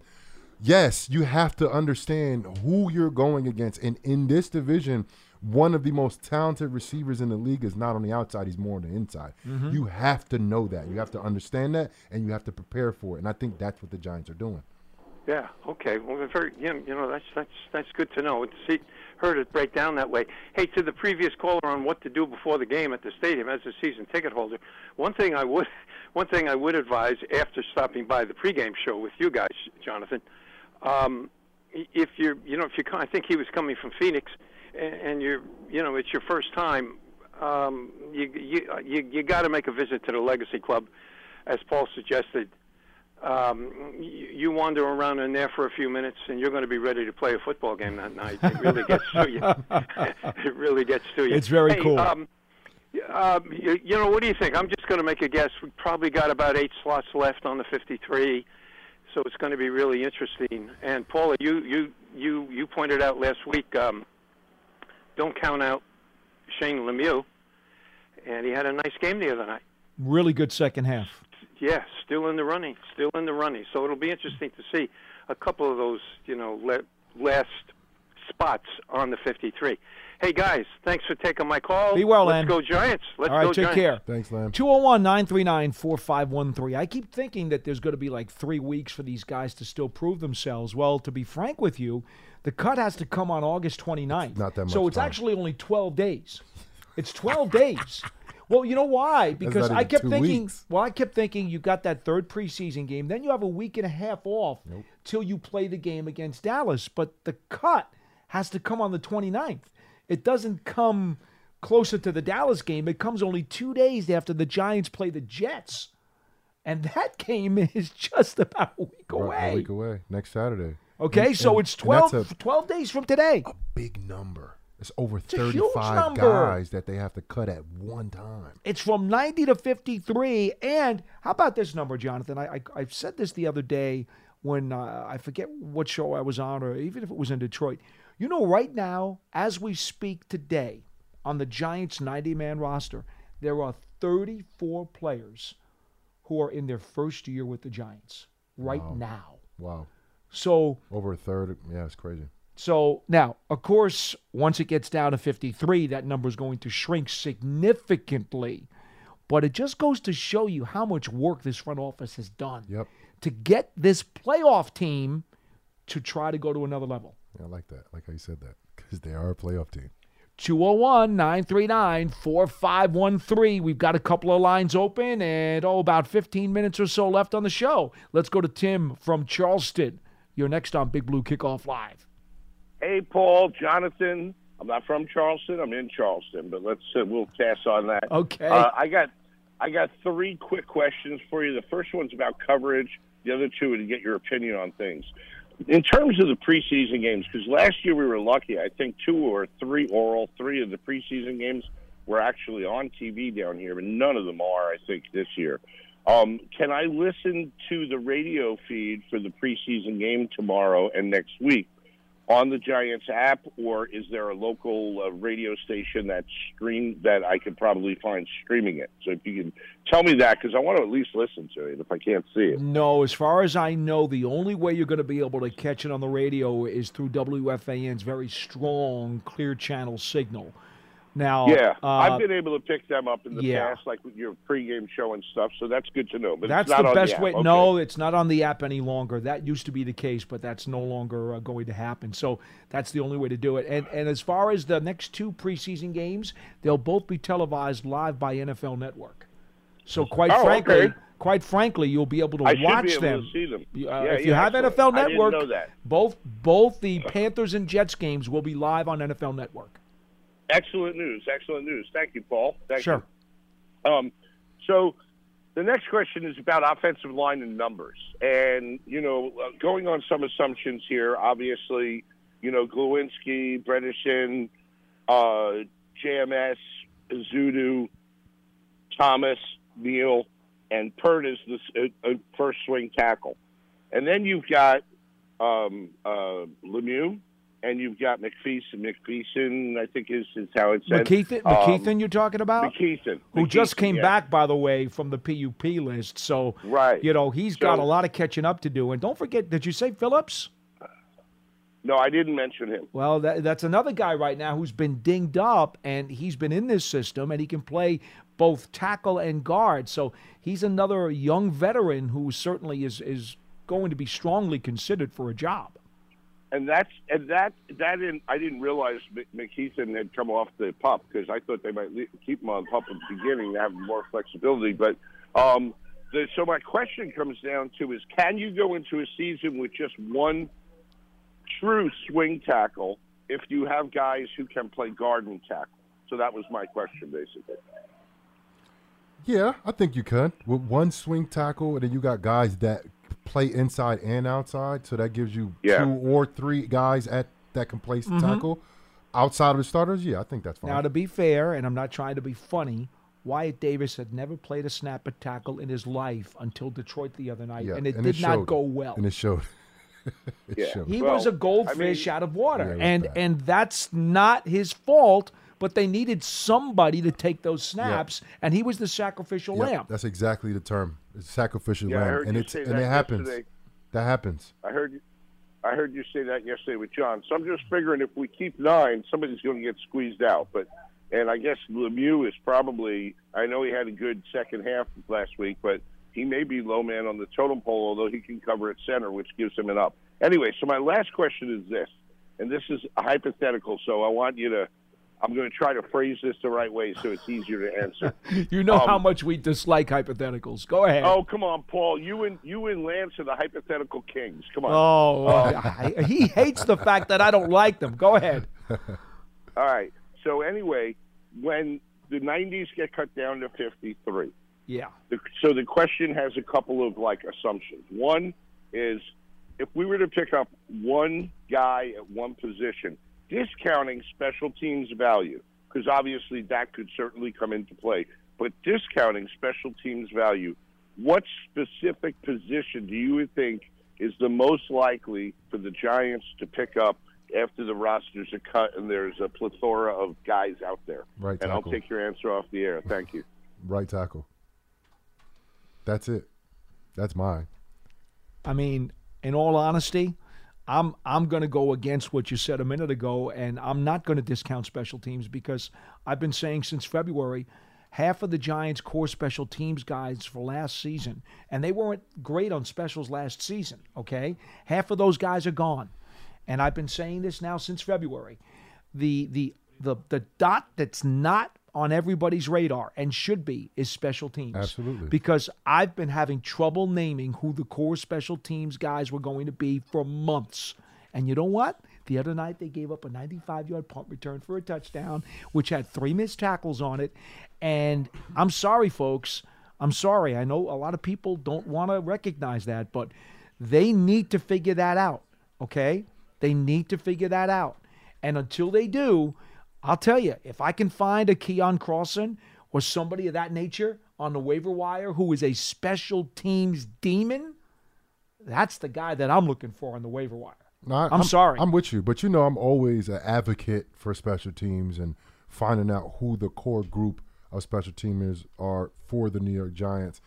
Yes, you have to understand who you're going against. And in this division, one of the most talented receivers in the league is not on the outside, he's more on the inside. You have to know that. You have to understand that and you have to prepare for it. And I think that's what the Giants are doing. Yeah. Okay. Well, very. You know, you know, that's that's that's good to know. To see, heard it break down that way. Hey, to the previous caller on what to do before the game at the stadium as a season ticket holder, one thing I would, one thing I would advise after stopping by the pregame show with you guys, Jonathan, um, if you're, you know, if you, I think he was coming from Phoenix, and, and you're, you know, it's your first time. Um, you you you, you got to make a visit to the Legacy Club, as Paul suggested um, you, you wander around in there for a few minutes, and you're going to be ready to play a football game that night. It really gets to you. it really gets to you. It's very Hey, cool. Um, uh, you, you know, what do you think? I'm just going to make a guess. We probably got about eight slots left on the 53, so it's going to be really interesting. And Paula, you you you you pointed out last week. Um, don't count out Shane Lemieux, and he had a nice game the other night. Really good second half. Yeah, still in the running, still in the running. So it'll be interesting to see a couple of those, you know, last spots on the 53. Hey guys, thanks for taking my call. Be well, Let's Len. go Giants. Let's All right, go take Giants. care. Thanks, Lamb. 201 939 4513. I keep thinking that there's going to be like three weeks for these guys to still prove themselves. Well, to be frank with you, the cut has to come on August 29th. not that much. So it's time. actually only 12 days. It's 12 days. Well, you know why? Because I kept thinking, weeks. well, I kept thinking you got that third preseason game, then you have a week and a half off till you play the game against Dallas. But the cut has to come on the 29th. It doesn't come closer to the Dallas game. It comes only two days after the Giants play the Jets. And that game is just about a week Right, away. A week away. Next Saturday. Okay, And- so and- it's 12, a 12 days from today. A big number. It's over huge 35 guys that they have to cut at one time. It's from 90 to 53. And how about this number, Jonathan? I, I, I said this the other day when uh, I forget what show I was on, or even if it was in Detroit. You know, right now, as we speak today, on the Giants 90 man roster, there are 34 players who are in their first year with the Giants right now. Wow. So Over a third. Yeah, it's crazy. So now, of course, once it gets down to 53, that number is going to shrink significantly. But it just goes to show you how much work this front office has done Yep. to get this playoff team to try to go to another level. Yeah, I like that. I like how you said that because they are a playoff team. 201 939 4513. We've got a couple of lines open and, oh, about 15 minutes or so left on the show. Let's go to Tim from Charleston. You're next on Big Blue Kickoff Live. Hey, Paul, Jonathan. I'm not from Charleston. I'm in Charleston, but let's uh, we'll pass on that. Okay. Uh, I got I got three quick questions for you. The first one's about coverage. The other two are to get your opinion on things. In terms of the preseason games, because last year we were lucky. I think two or three, or all three of the preseason games were actually on TV down here, but none of them are. I think this year. Um, can I listen to the radio feed for the preseason game tomorrow and next week on the Giants app, or is there a local uh, radio station that stream that I could probably find streaming it? So if you can tell me that, because I want to at least listen to it if I can't see it. No, as far as I know, the only way you're going to be able to catch it on the radio is through WFAN's very strong clear channel signal. Now, yeah, uh, I've been able to pick them up in the yeah. past, like with your pregame show and stuff. So that's good to know. But that's it's not the best app. way. Okay. No, it's not on the app any longer. That used to be the case, but that's no longer uh, going to happen. So that's the only way to do it. And and as far as the next two preseason games, they'll both be televised live by NFL Network. So quite Oh, frankly, okay. quite frankly, you'll be able to I watch able them. to see them. You- Yeah, uh, if you yeah, have excellent. NFL didn't Network, both both the Panthers and Jets games will be live on NFL Network. Excellent news. Excellent news. Thank you, Paul. Thank Sure. you. Um, so the next question is about offensive line and numbers. And, you know, uh, going on some assumptions here, obviously, you know, Glowinski, Bredeson, uh, JMS, Zudu, Thomas, Neal, and Peart is the uh, uh, first swing tackle. And then you've got um, uh, Lemieux, and you've got McPherson. McPherson, I think is, is how it's said. McKethan, Um, McKethan, you're talking about? McKethan. who just came yeah. back, by the way, from the PUP list. So, Right. you know, he's got a lot of catching up to do. And don't forget, did you say Phillips? No, I didn't mention him. Well, that, that's another guy right now who's been dinged up, and he's been in this system, and he can play both tackle and guard. So he's another young veteran who certainly is is going to be strongly considered for a job. And that's and that that in, I didn't realize McKethan had come off the pup because I thought they might le- keep him on pup at the beginning to have more flexibility. But um, the, so my question comes down to is: Can you go into a season with just one true swing tackle if you have guys who can play guard and tackle? So that was my question, basically. Yeah, I think you could with one swing tackle, and then you got guys that play inside and outside, so that gives you Yeah. two or three guys at that can play Mhm. tackle outside of the starters. Yeah, I think that's fine. Now, to be fair, and I'm not trying to be funny, Wyatt Davis had never played a snap at tackle in his life until Detroit the other night, yeah, and it did not go well. And it showed. it Yeah. showed. He Well, was a goldfish I mean- out of water, Yeah, and bad. and that's not his fault. But they needed somebody to take those snaps, and he was the sacrificial Yep, lamb. That's exactly the term. It's sacrificial Yeah, lamb, and it's and it happens. yesterday. That happens. I heard you. I heard you say that yesterday with John. So I'm just figuring if we keep nine, somebody's going to get squeezed out. But and I guess Lemieux is probably. I know he had a good second half last week, but he may be low man on the totem pole, although he can cover at center, which gives him an up. Anyway, so my last question is this, and this is a hypothetical. So I want you to. I'm going to try to phrase this the right way so it's easier to answer. You know Um, how much we dislike hypotheticals. Go ahead. Oh, come on, Paul. You and you and Lance are the hypothetical kings. Come on. Oh, Um, I- he hates the fact that I don't like them. Go ahead. All right. So anyway, when the 90s get cut down to 53, Yeah. the, so the question has a couple of like assumptions. One is if we were to pick up one guy at one position, discounting special teams value, because obviously that could certainly come into play, but discounting special teams value, what specific position do you think is the most likely for the Giants to pick up after the rosters are cut and there's a plethora of guys out there? Right And I'll take your answer off the air. Thank you. Right tackle. That's it. That's mine. I mean, in all honesty, I'm I'm going to go against what you said a minute ago, and I'm not going to discount special teams because I've been saying since February, half of the Giants' core special teams guys for last season, and they weren't great on specials last season. Okay, half of those guys are gone, and I've been saying this now since February. The the the the dot that's not on everybody's radar and should be is special teams. Absolutely. Because I've been having trouble naming who the core special teams guys were going to be for months. And you know what? The other night they gave up a 95 yard punt return for a touchdown, which had three missed tackles on it. And I'm sorry, folks. I'm sorry. I know a lot of people don't want to recognize that, but they need to figure that out. Okay? They need to figure that out. And until they do, I'll tell you, if I can find a Keion Crossen or somebody of that nature on the waiver wire who is a special teams demon, that's the guy that I'm looking for on the waiver wire. No, I- I'm sorry. I'm with you, but you know I'm always an advocate for special teams and finding out who the core group of special teamers are for the New York Giants.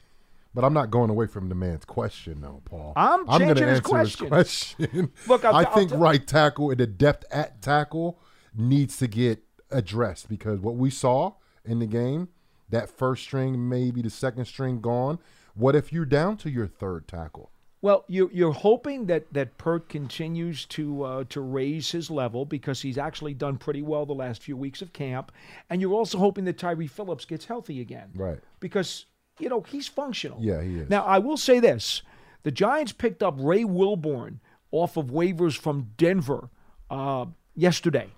But I'm not going away from the man's question, though, Paul. I'm gonna changing his answer question. question. Look, I'll- I I'll think right tackle and the depth at tackle needs to get addressed because what we saw in the game, that first string, maybe the second string gone. What if you're down to your third tackle? Well, you, you're hoping that that Peart continues to uh, to raise his level because he's actually done pretty well the last few weeks of camp, and you're also hoping that Tyre Phillips gets healthy again. Right. Because you know he's functional. Yeah, he is. Now I will say this: the Giants picked up Ray Wilborn off of waivers from Denver uh, yesterday.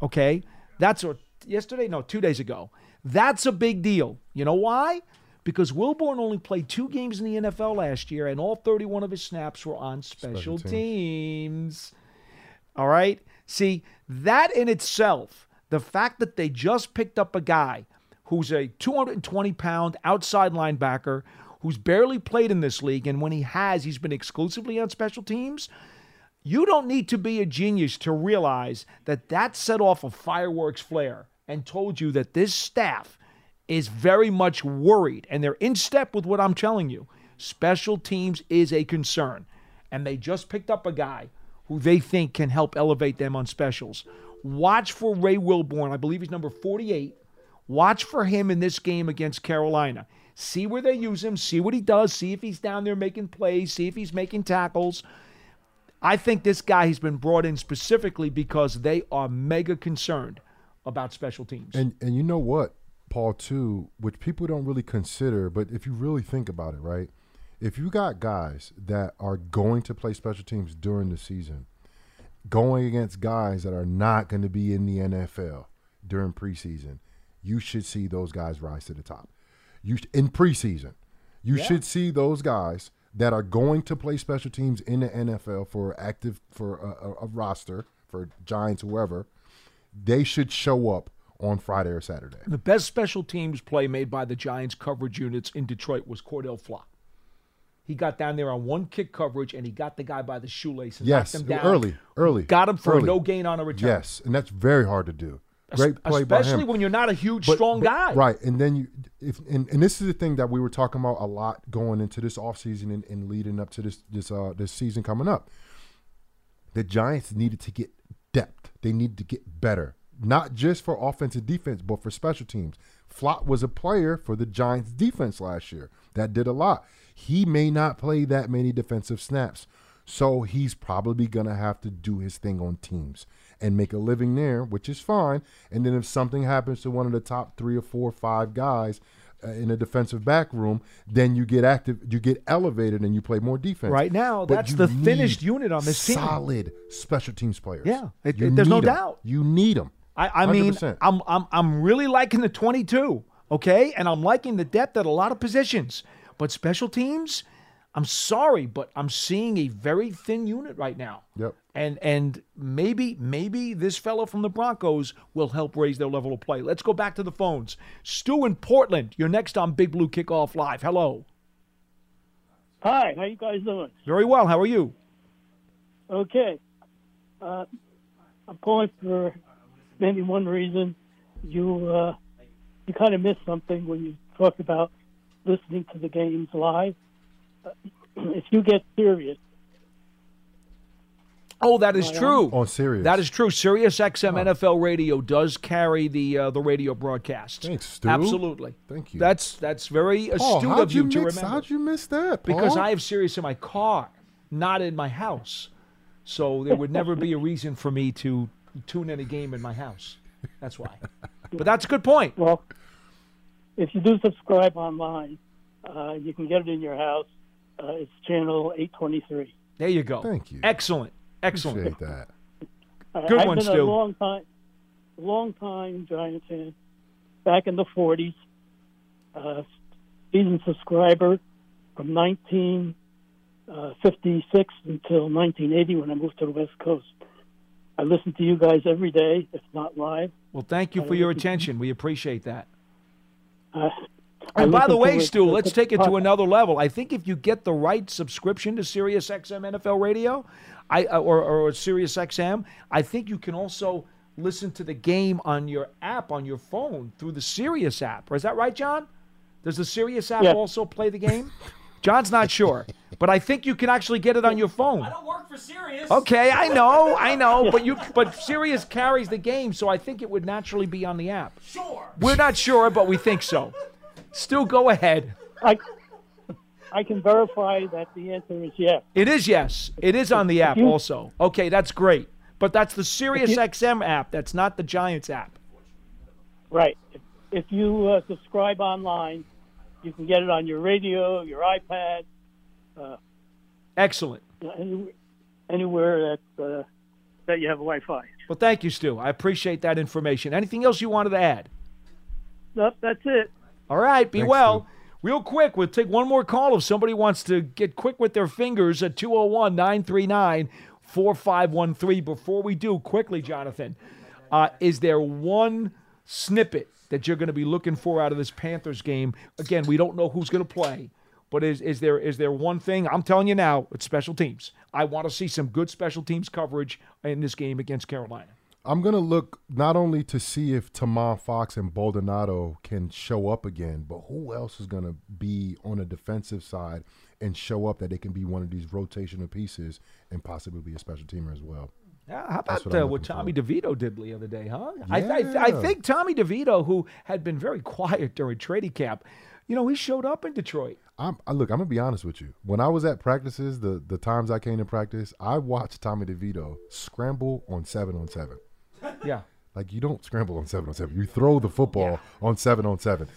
Okay, that's a yesterday. No, two days ago. That's a big deal. You know why? Because Wilborn only played two games in the NFL last year, and all 31 of his snaps were on special, Special teams. teams. All right. See, that in itself, the fact that they just picked up a guy who's a 220 pound outside linebacker who's barely played in this league, and when he has, he's been exclusively on special teams. You don't need to be a genius to realize that that set off a fireworks flare and told you that this staff is very much worried and they're in step with what I'm telling you. Special teams is a concern. And they just picked up a guy who they think can help elevate them on specials. Watch for Ray Wilborn. I believe he's number 48. Watch for him in this game against Carolina. See where they use him, see what he does, see if he's down there making plays, see if he's making tackles. I think this guy has been brought in specifically because they are mega concerned about special teams. And and you know what, Paul, too, which people don't really consider, but if you really think about it, right? If you got guys that are going to play special teams during the season, going against guys that are not going to be in the NFL during preseason, you should see those guys rise to the top. You in preseason, you Yeah. should see those guys that are going to play special teams in the NFL for active for a, a, a roster for Giants, whoever. They should show up on Friday or Saturday. The best special teams play made by the Giants coverage units in Detroit was Cordale Flott. He got down there on one kick coverage and he got the guy by the shoelace and Yes, knocked him down. early, early. Got him for early. a no gain on a return. Yes, and that's very hard to do. Great play by him. Especially when you're not a huge, But- strong but- guy. Right. And then you if and, and this is the thing that we were talking about a lot going into this offseason and, and leading up to this this uh this season coming up. the Giants needed to get depth. They needed to get better, not just for offense and defense, but for special teams. Flott was a player for the Giants defense last year that did a lot. He may not play that many defensive snaps. So he's probably going to have to do his thing on teams and make a living there, which is fine. And then if something happens to one of the top three or four or five guys uh, in a defensive back room, then you get active, you get elevated, and you play more defense. Right now, But that's the finished unit on this team. Solid special teams players. Yeah, it- it- there's no doubt. You need them. I, I mean, I'm I'm I'm really liking the 22. Okay, and I'm liking the depth at a lot of positions, but special teams. I'm sorry, but I'm seeing a very thin unit right now. Yep. And and maybe maybe this fellow from the Broncos will help raise their level of play. Let's go back to the phones. Stu in Portland, you're next on Big Blue Kickoff Live. Hello. Hi, how you guys doing? Very well. How are you? Okay. Uh, I'm calling for maybe one reason. You uh, you kind of missed something when you talked about listening to the games live. Uh, if you get serious, Oh, that is Right on. true. On Sirius. That is true. Sirius XM NFL Radio does carry the uh, the radio broadcast. Thanks, Stu. Absolutely. Thank you. That's that's very Paul, astute how'd of you, you to miss- remember. How'd you miss that? because I have Sirius in my car, not in my house. So there would never be a reason for me to tune in a game in my house. That's why. But that's a good point. well, if you do subscribe online, uh, you can get it in your house. Uh, it's channel 823. There you go. Thank you. Excellent. Excellent. Appreciate that. Uh, Good I've one, been Stu. a long time, long time Giant fan. Back in the '40s, uh, season subscriber from 1956 until 1980 when I moved to the West Coast. I listen to you guys every day, if not live. Well, thank you for your attention. We appreciate that. Uh, I And by the way, it- Stu, let's take it to another level. I think if you get the right subscription to Sirius XM NFL Radio, I uh, or, or Sirius XM, I think you can also listen to the game on your app on your phone through the Sirius app. Is that right, John? Does the Sirius app Yeah. also play the game? John's not sure, but I think you can actually get it on your phone. I don't work for Sirius. Okay, I know, I know, but you but Sirius carries the game, so I think it would naturally be on the app. Sure. We're not sure, but we think so. Still go ahead. I, I can verify that the answer is yes. It is yes. It is on the app you- also. Okay, that's great. But that's the Sirius you- XM app. That's not the Giants app. Right. If, if you uh, subscribe online, you can get it on your radio, your iPad, uh, Excellent. anywhere, anywhere that uh, that you have Wi-Fi. Well, thank you, Stu. I appreciate that information. Anything else you wanted to add? Nope, that's it. All right, be Thanks, well. Real quick, we'll take one more call if somebody wants to get quick with their fingers at 201 939 4513. Before we do, quickly, Jonathan, uh, is there one snippet that you're going to be looking for out of this Panthers game? Again, we don't know who's going to play, but is, is there is there one thing? I'm telling you now, it's special teams. I want to see some good special teams coverage in this game against Carolina. I'm gonna look not only to see if Tomon Fox and Baldonado can show up again, but who else is gonna be on the defensive side and show up that they can be one of these rotational pieces and possibly be a special teamer as well. Yeah, how about what uh, what Tommy for. DeVito did the other day, huh? I, I, I think Tommy DeVito, who had been very quiet during training camp, you know, he showed up in Detroit. I'm, I, look, I'm gonna be honest with you. When I was at practices, the the times I came to practice, I watched Tommy DeVito scramble on seven on seven. Yeah. Like you don't scramble on seven on seven. You throw the football on seven on seven.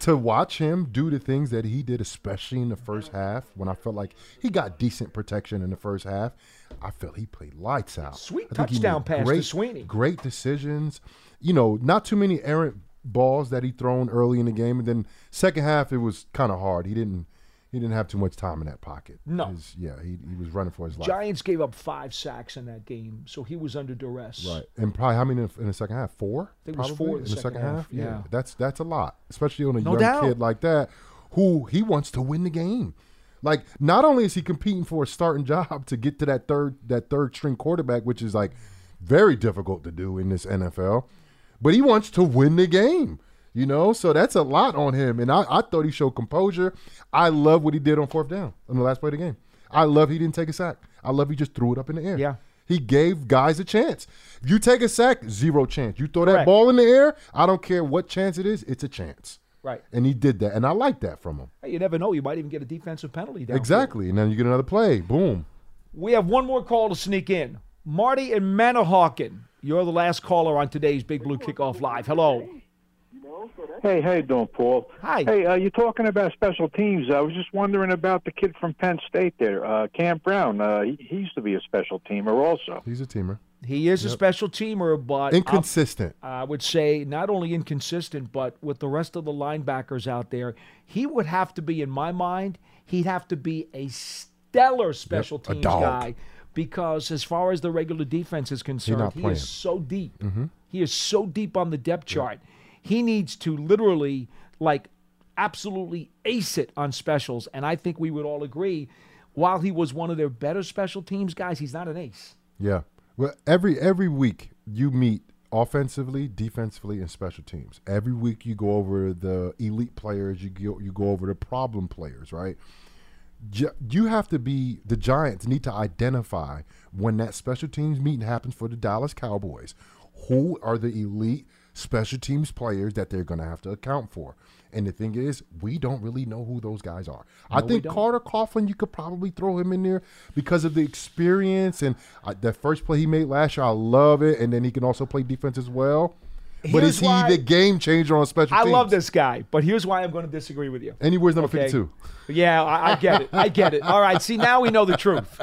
To watch him do the things that he did, especially in the first half, when I felt like he got decent protection in the first half, I felt he played lights out. Sweet touchdown pass to Sweeney. Great decisions. You know, not too many errant balls that he thrown early in the game, and then second half it was kind of hard. He didn't he didn't have too much time in that pocket. No. His- yeah, he, he was running for his life. Giants gave up five sacks in that game, so he was under duress. Right, and probably how many in the, in the second half? Four. think it was four in the second half, yeah. that's that's a lot, especially on a No young doubt. kid like that, who he wants to win the game. Like, not only is he competing for a starting job to get to that third that third string quarterback, which is like very difficult to do in this NFL, but he wants to win the game. You know, so that's a lot on him. And I, I thought he showed composure. I love what he did on fourth down on the last play of the game. I love he didn't take a sack. I love he just threw it up in the air. Yeah. He gave guys a chance. If you take a sack, zero chance. You throw that Correct. ball in the air, I don't care what chance it is, it's a chance. Right. And he did that, and I like that from him. Hey, you never know. You might even get a defensive penalty down. Exactly. And then you get another play. Boom. We have one more call to sneak in. Marty and Manahawkin. You're the last caller on today's Big Blue Kickoff Live. Hello. Hey, how you doing, Paul? Hi. Hey, uh, you're talking about special teams. I was just wondering about the kid from Penn State there, uh, Cam Brown. Uh, he, he used to be a special teamer also. He's a teamer. He is a Yep. special teamer, but Inconsistent. I would say not only inconsistent, but with the rest of the linebackers out there, he would have to be, in my mind, he'd have to be a stellar special a teams dog. guy because as far as the regular defense is concerned, he playing. is so deep. Mhm. He is so deep on the depth chart. He needs to literally, like, absolutely ace it on specials. And I think we would all agree, while he was one of their better special teams guys, he's not an ace. Yeah. Well, every every week you meet offensively, defensively, and special teams. Every week you go over the elite players. You go you go over the problem players. Right. You have to be the Giants need to identify when that special teams meeting happens for the Dallas Cowboys. Who are the elite special teams players that they're going to have to account for? And the thing is, we don't really know who those guys are. I No, we think. Carter Coughlin, you could probably throw him in there because of the experience and uh, that first play he made last year. I love it, and then he can also play defense as well. But is he why- the game changer on special I teams? love this guy, but here's why I'm going to disagree with you. And he wears number Okay? 52. Yeah, I, I get it. I get it. All right. See, now we know the truth.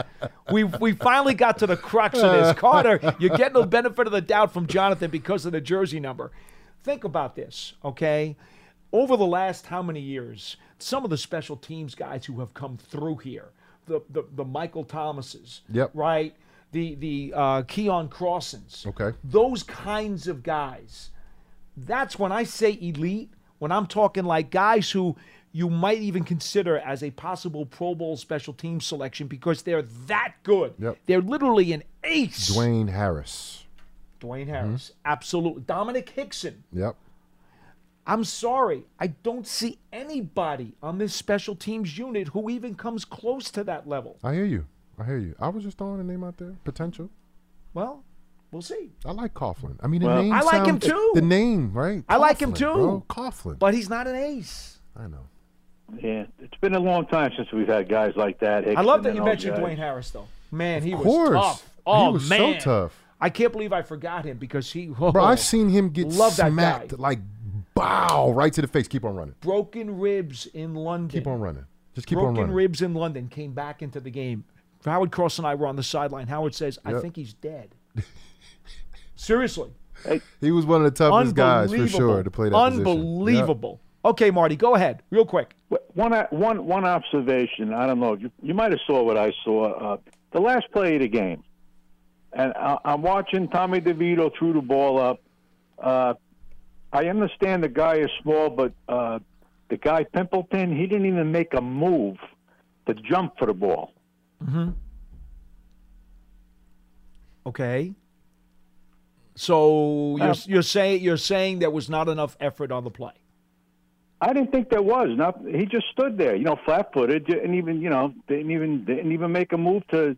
We we finally got to the crux of this. Carter, you're getting the benefit of the doubt from Jonathan because of the jersey number. Think about this, okay? Over the last how many years, some of the special teams guys who have come through here, the the, the Michael Thomases, Yep. right? The the uh, Keion Crossens, Okay. those kinds of guys. That's when I say elite, when I'm talking like guys who you might even consider as a possible Pro Bowl special team selection because they're that good. Yep. They're literally an ace. Dwayne Harris. Dwayne Harris, absolutely. Dominic Hickson. Yep. I'm sorry, I don't see anybody on this special teams unit who even comes close to that level. I hear you. I hear you. I was just throwing a name out there. Potential. Well, we'll see. I like Coughlin. I mean, the Well- name. I like him too. The name, right? I like him too. Bro. Coughlin. But he's not an ace. I know. Yeah, it's been a long time since we've had guys like that. I love that you mentioned guys. Dwayne Harris, though. Man, he Of was course. tough. He Oh was so man, tough. I can't believe I forgot him because he. Oh, Bro, I've seen him get love that smacked guy. like bow right to the face. Keep on running. Broken ribs in London. Keep on running. Just keep Broken on running. Broken ribs in London came back into the game. Howard Cross and I were on the sideline. Howard says, "I Yep. think he's dead." Seriously, He was one of the toughest guys for sure to play that position. Unbelievable. Okay, Marty, go ahead, real quick. One, one, one observation. I don't know. You, you might have saw what I saw. Uh, the last play of the game, and I, I'm watching Tommy DeVito threw the ball up. Uh, I understand the guy is small, but uh, the guy Pimpleton, he didn't even make a move to jump for the ball. Mm-hmm. Okay. So you're Uh, you're saying you're saying there was not enough effort on the play. I didn't think there was. Not he just stood there, you know, flat-footed, didn't even, you know, didn't even didn't even make a move to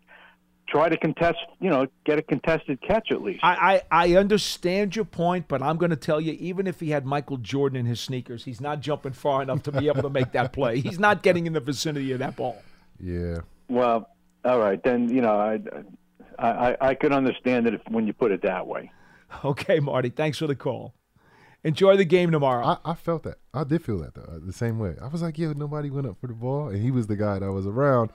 try to contest, you know, get a contested catch at least. I, I, I understand your point, but I'm going to tell you, even if he had Michael Jordan in his sneakers, he's not jumping far enough to be able to make that play. He's not getting in the vicinity of that ball. Yeah. Well, all right, then you know, I I I, I could understand it if, when you put it that way. Okay, Marty, thanks for the call. Enjoy the game tomorrow. I, I felt that. I did feel that though, uh, the same way. I was like, yo, nobody went up for the ball, and he was the guy that was around.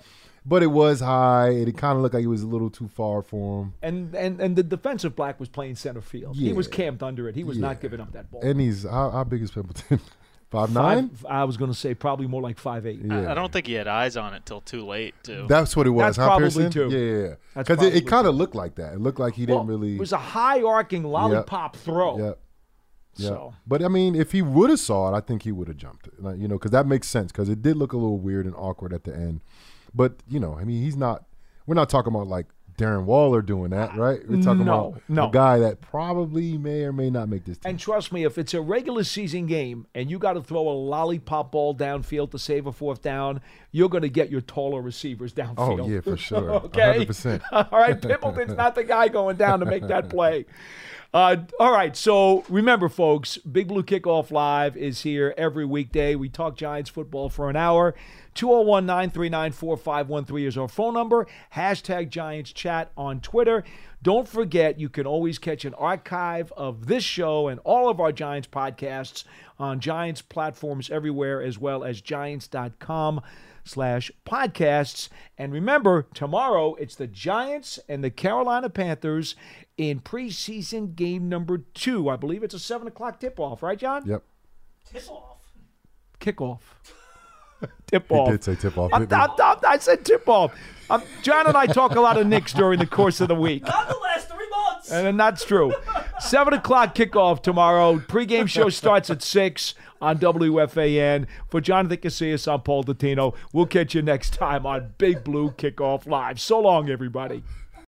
But it was high, and it kind of looked like it was a little too far for him. and, and and the defensive black was playing center field. He was camped under it. He was not giving up that ball. And he's how, how big is Pimpleton? Five nine. Five, I was going to say probably more like five eight. I, I don't think he had eyes on it till too late, too. That's what it was. That's huh, probably Pearson? two. Yeah, yeah, yeah. Because it, it kind of looked like that. It looked like he didn't really. It was a high arcing lollipop throw. Yep. Yep. So But I mean, if he would have saw it, I think he would have jumped it. Like, you know, because that makes sense. Because it did look a little weird and awkward at the end. But you know, I mean, he's not. We're not talking about like Darren Waller doing that, right? We're talking No, about no. a guy that probably may or may not make this team. And trust me, if it's a regular season game and you got to throw a lollipop ball downfield to save a fourth down, you're going to get your taller receivers downfield. Oh, yeah, for sure. okay. 100%. All right. Pimpleton's not the guy going down to make that play. Uh, all right. So remember, folks, Big Blue Kickoff Live is here every weekday. We talk Giants football for an hour. 201 939 4513 is our phone number. Hashtag Giants Chat on Twitter. Don't forget, you can always catch an archive of this show and all of our Giants podcasts on Giants platforms everywhere, as well as giants.com slash podcasts. And remember, tomorrow it's the Giants and the Carolina Panthers in preseason game number two. I believe it's a 7 o'clock tip-off, right, John? Yep. Tip-off? Kickoff. tip-off. He did say tip off. I'm, I'm, I'm, I said tip-off. Um, John and I talk a lot of Knicks during the course of the week. Not the last three months. And that's true. Seven o'clock kickoff tomorrow. Pre-game show starts at six on WFAN. For Jonathan Casillas, I'm Paul Dottino. We'll catch you next time on Big Blue Kickoff Live. So long, everybody.